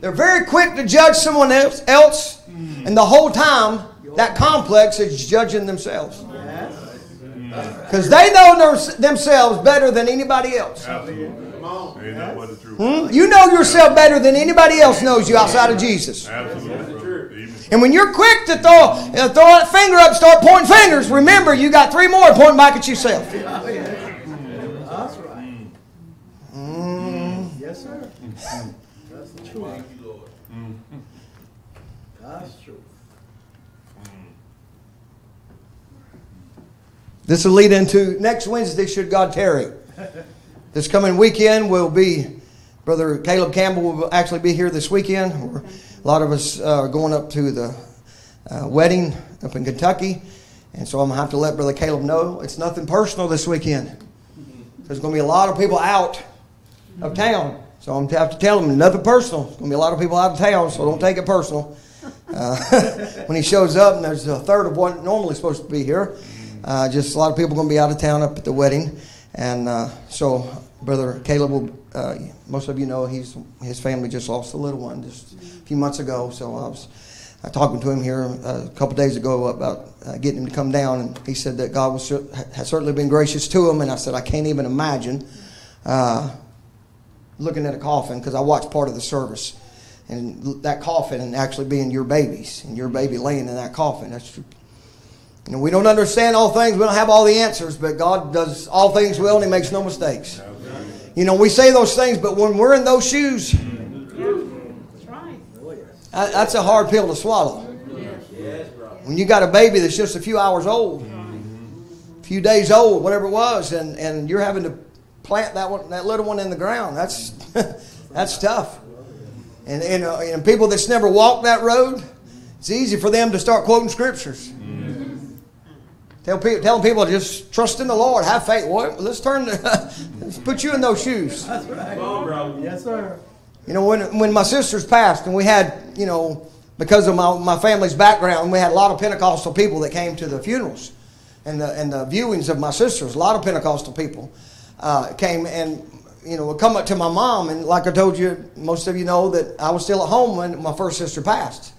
they're very quick to judge someone else, else and the whole time that complex is judging themselves. Because they know their, themselves better than anybody else. Come on. Ain't that what? Hmm? You know yourself better than anybody else knows you outside of Jesus. Absolutely. Amen. And when you're quick to throw, uh, throw that finger up, start pointing fingers, remember you got three more pointing back at yourself. Oh, yeah. That's right. Yes, That's the truth. That's true. This will lead into next Wednesday, should God tarry. This coming weekend will be, Brother Caleb Campbell will actually be here this weekend. A lot of us uh, are going up to the uh, wedding up in Kentucky. And so I'm going to have to let Brother Caleb know it's nothing personal this weekend. There's going to be a lot of people out of town. So I'm going to have to tell him nothing personal. There's going to be a lot of people out of town, so don't take it personal. [LAUGHS] Uh, [LAUGHS] when he shows up, and there's a third of what normally supposed to be here, uh, just a lot of people going to be out of town up at the wedding, and uh, so Brother Caleb will. Uh, most of you know he's his family just lost a little one just a few months ago. So I was uh, talking to him here uh, a couple days ago about uh, getting him to come down, and he said that God was certainly been gracious to him, and I said I can't even imagine. Looking at a coffin because I watched part of the service, and that coffin and actually being your babies and your baby laying in that coffin. That's true. You know, we don't understand all things. We don't have all the answers, but God does all things well, and He makes no mistakes. You know, we say those things, but when we're in those shoes, That's right. that's a hard pill to swallow. When you got a baby that's just a few hours old, a few days old, whatever it was, and, and you're having to plant that one, that little one in the ground, that's [LAUGHS] that's tough. And and, uh, and people that's never walked that road, it's easy for them to start quoting scriptures. Tell people, telling people to just trust in the Lord, have faith. Well, let's turn, the, [LAUGHS] let's put you in those shoes. That's right. Yes, sir. You know, when, when my sisters passed, and we had, you know, because of my, my family's background, we had a lot of Pentecostal people that came to the funerals and the, and the viewings of my sisters. A lot of Pentecostal people uh, came and, you know, would come up to my mom. And like I told you, most of you know that I was still at home when my first sister passed.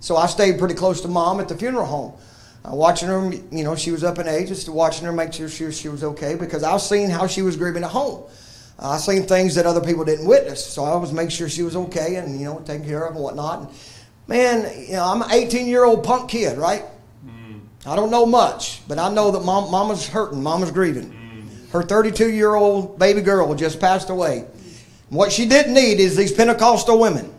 So I stayed pretty close to mom at the funeral home. Uh, watching her, you know, she was up in age, just watching her make sure she was, she was okay because I was seeing how she was grieving at home. Uh, I seen things that other people didn't witness, so I was making sure she was okay and you know taking care of and whatnot. And man, you know, I'm an 18 year old punk kid, right? I don't know much, but I know that mom, mama's hurting, mama's grieving. Her 32 year old baby girl just passed away. What she didn't need is these Pentecostal women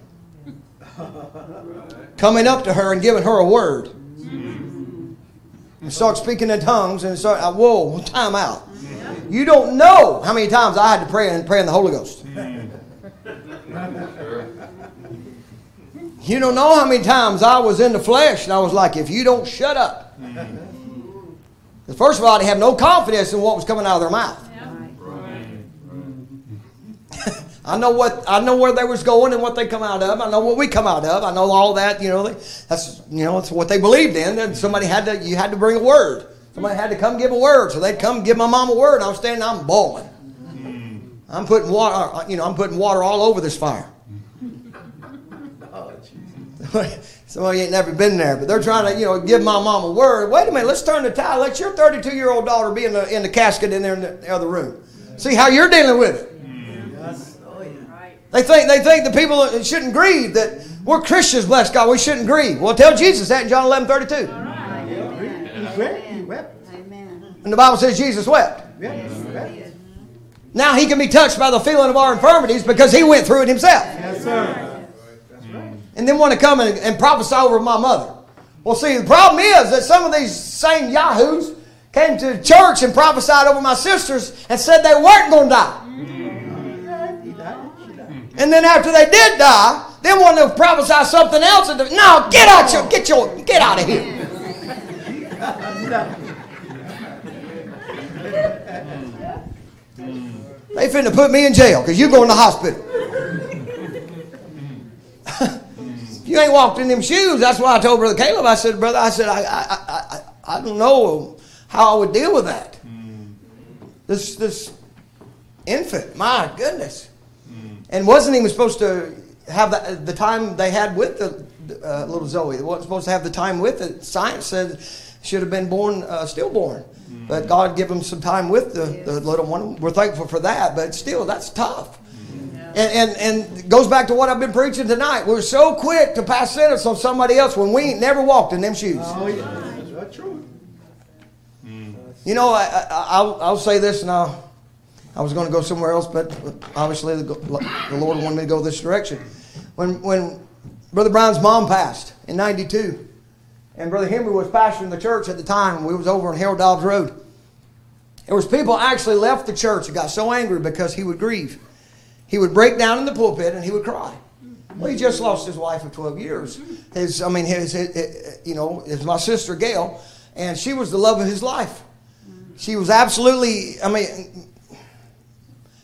[LAUGHS] coming up to her and giving her a word. And start speaking in tongues and start, uh, whoa, time out. You don't know how many times I had to pray and pray in the Holy Ghost. [LAUGHS] You don't know how many times I was in the flesh and I was like, if you don't shut up. Because First of all, they have no confidence in what was coming out of their mouth. [LAUGHS] I know what I know where they was going and what they come out of. I know what we come out of. I know all that. You know, they, that's you know, it's what they believed in. And somebody had to, you had to bring a word. Somebody had to come give a word. So they'd come give my mom a word. I'm standing, I'm bawling. I'm putting water, uh, you know, I'm putting water all over this fire. [LAUGHS] Some of you ain't never been there, but they're trying to, you know, give my mom a word. Wait a minute, let's turn the tide. Let your 32 year old daughter be in the in the casket in there in the other room. See how you're dealing with it. Yes. Oh, yeah. They think they think the people shouldn't grieve that we're Christians, bless God, we shouldn't grieve. Well, tell Jesus that in John 11, 32. He wept. He wept. Amen. And the Bible says Jesus wept. Yes. He wept. Now he can be touched by the feeling of our infirmities because he went through it himself. Yes, sir. And then want to come and, and prophesy over my mother. Well, see, the problem is that some of these same yahoos came to church and prophesied over my sisters and said they weren't going to die. And then after they did die, then wanted to prophesy something else. And no, get out your, get your, get out of here. They finna put me in jail because you're going to the hospital. You ain't walked in them shoes. That's why I told Brother Caleb. I said, Brother, I said, I, I, I, I, I don't know how I would deal with that. This, this infant, my goodness. And wasn't even supposed to have the, the time they had with the uh, little Zoe. They wasn't supposed to have the time with it. Science said should have been born uh, stillborn. But God gave them some time with the, the little one. We're thankful for that, but still, that's tough. And, and, and it goes back to what I've been preaching tonight. We're so quick to pass sentence on somebody else when we ain't never walked in them shoes. Oh, yeah. That's true. You know, I, I, I'll, I'll say this now. I was going to go somewhere else, but obviously the, the Lord wanted me to go this direction. When, when Brother Brown's mom passed in 92, and Brother Henry was pastoring the church at the time, we was over on Harold Dobbs Road. There was people actually left the church and got so angry because he would grieve. He would break down in the pulpit and he would cry. Well, he just lost his wife of 12 years. His, I mean, his, his, his you know, is my sister Gail, and she was the love of his life. She was absolutely, I mean,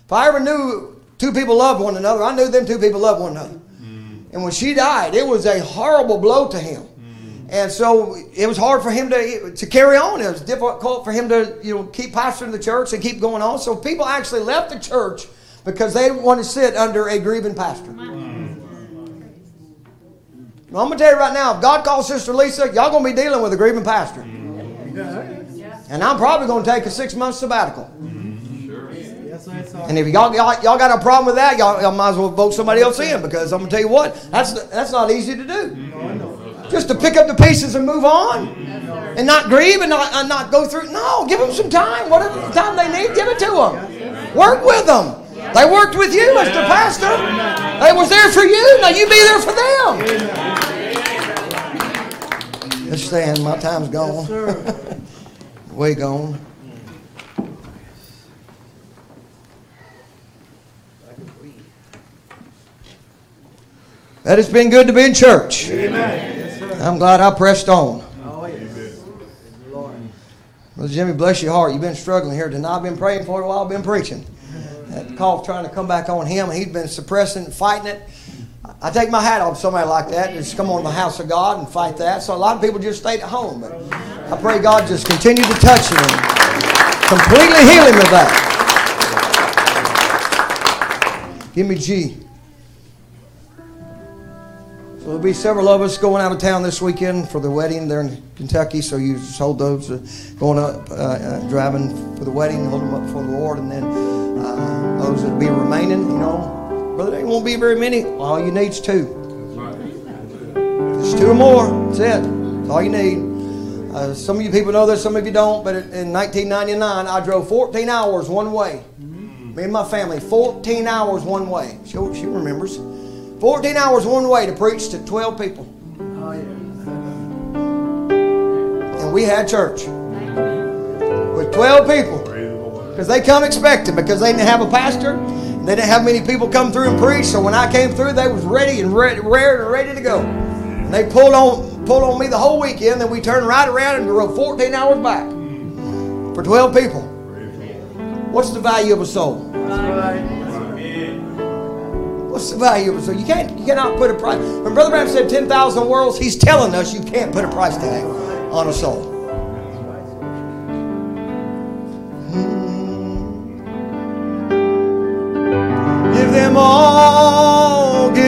if I ever knew two people loved one another, I knew them two people loved one another. Mm. And when she died, it was a horrible blow to him. Mm. And so it was hard for him to, to carry on. It was difficult for him to you know, keep pastoring the church and keep going on. So people actually left the church because they didn't want to sit under a grieving pastor. I'm going to tell you right now, if God calls Sister Lisa, y'all going to be dealing with a grieving pastor. And I'm probably going to take a six month sabbatical. And if y'all, y'all, y'all got a problem with that, y'all, y'all might as well vote somebody else in because I'm going to tell you what, that's, that's not easy to do. Just to pick up the pieces and move on and not grieve and not, and not go through. No, give them some time. Whatever time they need, give it to them. Work with them. They worked with you Mr. pastor. They was there for you. Now you be there for them. Let's stand. My time's gone. Sir. [LAUGHS] Way gone. That it's been good to be in church. Yes. I'm glad I pressed on. Oh, yes. Lord. Brother Jimmy, bless your heart. You've been struggling here tonight. I've been praying for it while I've been preaching. That cough trying to come back on him, He'd been suppressing fighting it. I take my hat off somebody like that. Just come on the house of God and fight that. So a lot of people just stayed at home. But I pray God just continue to touch him and completely heal him of that. Give me G. So there'll be several of us going out of town this weekend for the wedding there in Kentucky. So you just hold those going up, uh, uh, driving for the wedding, hold them up for the Lord, and then those that be remaining, you know, brother, there won't be very many. All you need is two. Just two or more. That's it. That's all you need. Uh, some of you people know this, some of you don't. But in 1999, I drove 14 hours one way. Me and my family, 14 hours one way. She, she remembers. 14 hours one way to preach to 12 people. Oh, yeah. And we had church with 12 people. Because they come expecting because they didn't have a pastor. and They didn't have many people come through and preach. So when I came through, they was ready and ready, rare and ready to go. And they pulled on pulled on me the whole weekend. Then we turned right around and drove 14 hours back for 12 people. What's the value of a soul? What's the value of a soul? You can't you cannot put a price. When Brother Branham said 10,000 worlds, he's telling us you can't put a price tag on a soul.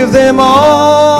Give them all,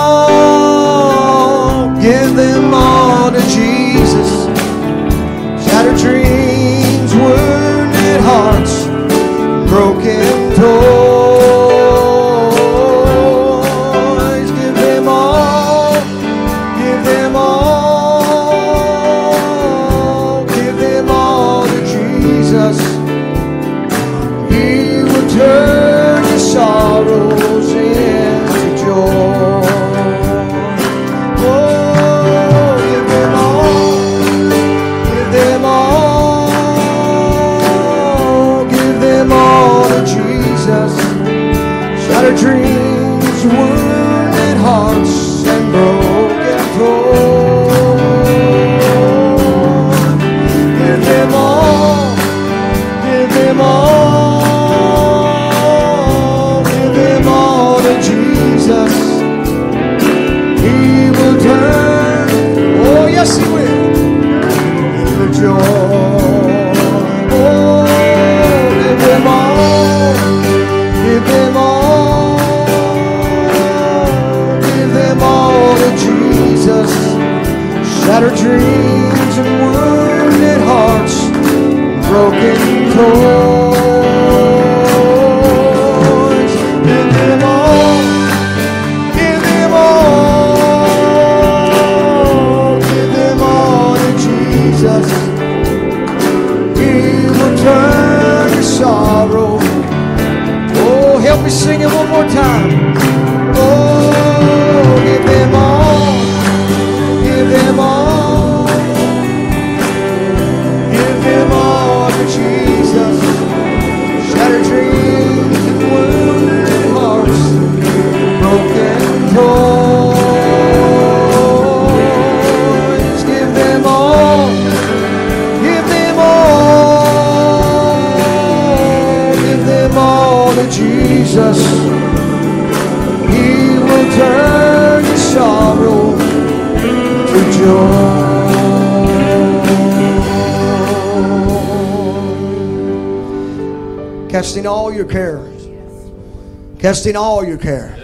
Casting all your care.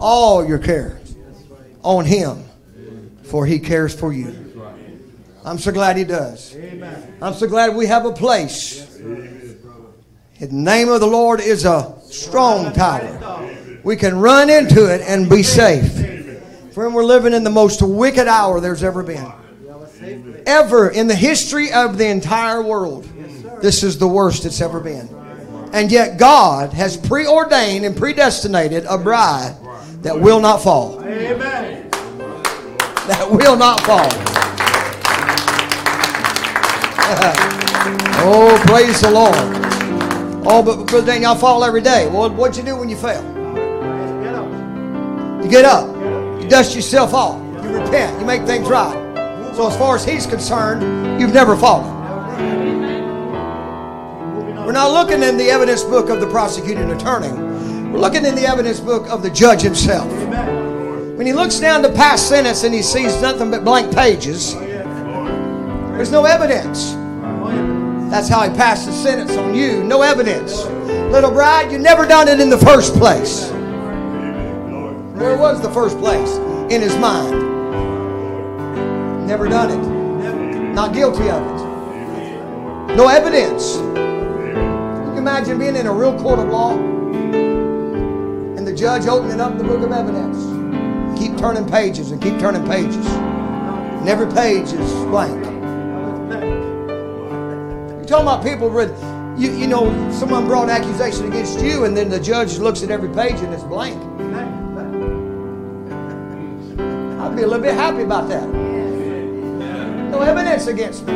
All your care on Him, for He cares for you. I'm so glad He does. I'm so glad we have a place. The name of the Lord is a strong tower. We can run into it and be safe. Friend, we're living in the most wicked hour there's ever been. Ever in the history of the entire world, this is the worst it's ever been. And yet, God has preordained and predestinated a bride that will not fall. Amen. That will not fall. [LAUGHS] oh, praise the Lord. Oh, but Brother Dan, y'all fall every day. Well, what'd you do when you fell? Up. You get up. You dust yourself off. You repent. You make things right. So as far as he's concerned, you've never fallen. Not looking in the evidence book of the prosecuting attorney. We're looking in the evidence book of the judge himself. When he looks down to pass sentence and he sees nothing but blank pages, there's no evidence. That's how he passed the sentence on you. No evidence. Little bride, you never done it in the first place. Where was the first place? In his mind. Never done it. Not guilty of it. No evidence. Imagine being in a real court of law and the judge opening up the book of evidence. Keep turning pages and keep turning pages. And every page is blank. You're talking about people with, you, you know, someone brought an accusation against you and then the judge looks at every page and it's blank. I'd be a little bit happy about that. No evidence against me.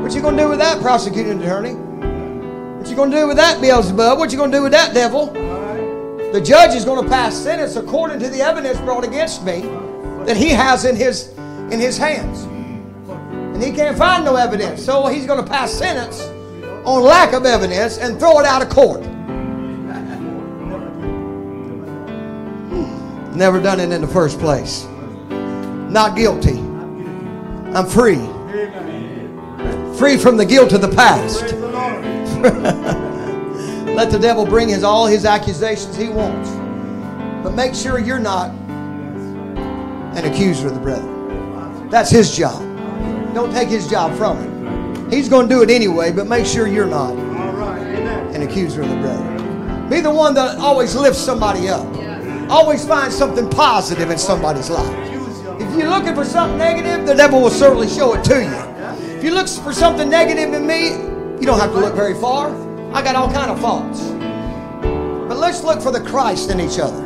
What you gonna do with that, prosecuting attorney? You gonna do with that, Beelzebub? What you gonna do with that, devil? The judge is gonna pass sentence according to the evidence brought against me that he has in his in his hands. And he can't find no evidence. So he's gonna pass sentence on lack of evidence and throw it out of court. Never done it in the first place. Not guilty. I'm free. Free from the guilt of the past. [LAUGHS] Let the devil bring his all his accusations he wants. But make sure you're not an accuser of the brethren. That's his job. Don't take his job from him. He's going to do it anyway, but make sure you're not an accuser of the brethren. Be the one that always lifts somebody up. Always find something positive in somebody's life. If you're looking for something negative, the devil will certainly show it to you. If you look for something negative in me, you don't have to look very far. I got all kind of faults. But let's look for the Christ in each other.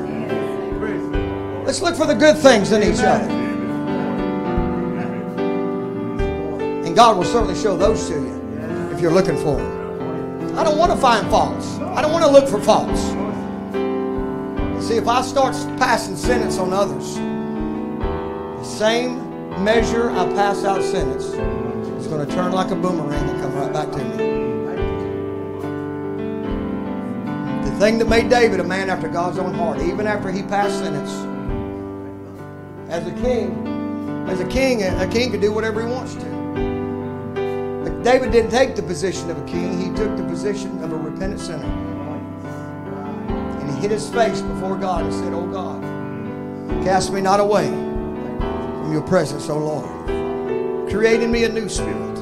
Let's look for the good things in each other. And God will certainly show those to you if you're looking for them. I don't want to find faults. I don't want to look for faults. See, if I start passing sentence on others, the same measure I pass out sentence going to turn like a boomerang and come right back to me. The thing that made David a man after God's own heart, even after he passed sentence, as a king, as a king, a king can do whatever he wants to. But David didn't take the position of a king, he took the position of a repentant sinner. And he hid his face before God and said, Oh God, cast me not away from your presence, O Lord. Create in me a new spirit.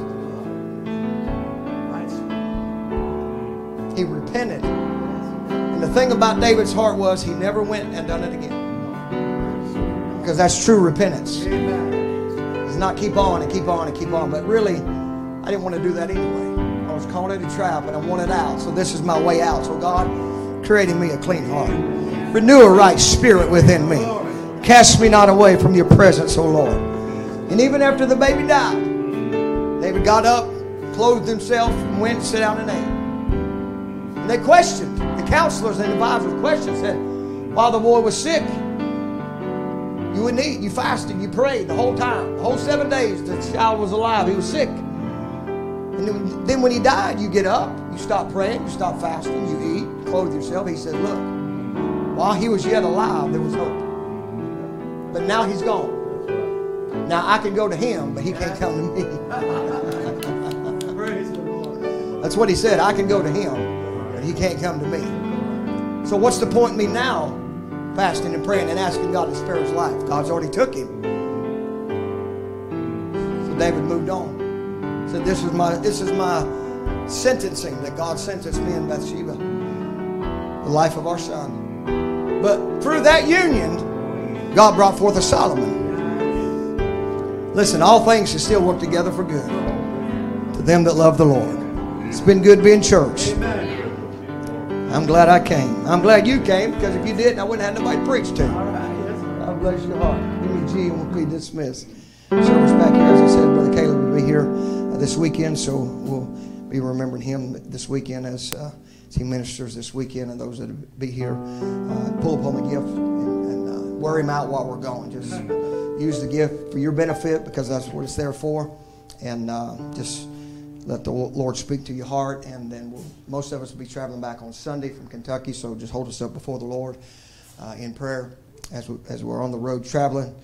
He repented. And the thing about David's heart was he never went and done it again. Because that's true repentance. It's not keep on and keep on and keep on. But really, I didn't want to do that anyway. I was caught in a trap and I wanted out. So this is my way out. So God, creating me a clean heart. Renew a right spirit within me. Cast me not away from your presence, O Lord. And even after the baby died, David got up, clothed himself, and went and sat down and ate. And they questioned, the counselors and the advisors questioned, said, while the boy was sick, you wouldn't eat, you fasted, you prayed the whole time, the whole seven days the child was alive, he was sick. And then- when he died, you get up, you stop praying, you stop fasting, you eat, clothe yourself. He said, Look, while he was yet alive, there was hope. But now he's gone. Now I can go to him, but he can't come to me. Praise the Lord. That's what he said. I can go to him, but he can't come to me. So what's the point in me now fasting and praying and asking God to spare his life? God's already took him. So David moved on. Said this is my this is my sentencing that God sentenced me and Bathsheba. The life of our son. But through that union, God brought forth a Solomon. Listen, all things should still work together for good to them that love the Lord. It's been good being church. I'm glad I came. I'm glad you came because if you didn't, I wouldn't have nobody to preach to. God bless your heart. Give me G and we'll be dismissed. Service back here, as I said, Brother Caleb will be here uh, this weekend, so we'll be remembering him this weekend as, uh, as he ministers this weekend, and those that will be here. Uh, pull upon the gift and, and uh, wear him out while we're going. Just use the gift for your benefit because that's what it's there for, and uh, just let the Lord speak to your heart, and then we'll, most of us will be traveling back on Sunday from Kentucky. So just hold us up before the Lord uh, in prayer as we, as we're on the road traveling.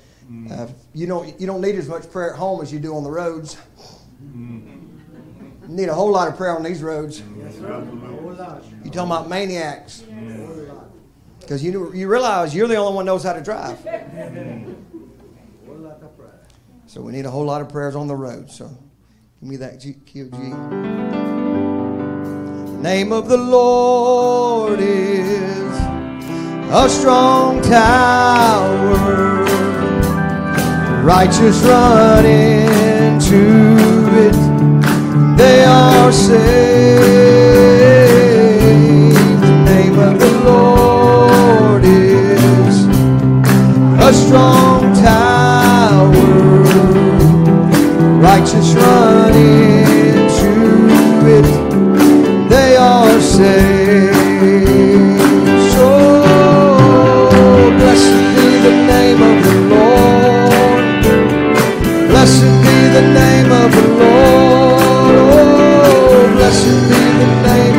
Uh, you don't you don't need as much prayer at home as you do on the roads. You need a whole lot of prayer on these roads. You're talking about maniacs? Because you you realize you're the only one knows how to drive. So we need a whole lot of prayers on the road. So give me that G, Q, G. The name of the Lord is a strong tower. Righteous run into it, they are saved. The name of the Lord is a strong Righteous run into it, they are saved. So blessed be the name of the Lord. Blessed be the name of the Lord. Oh, blessed be the name.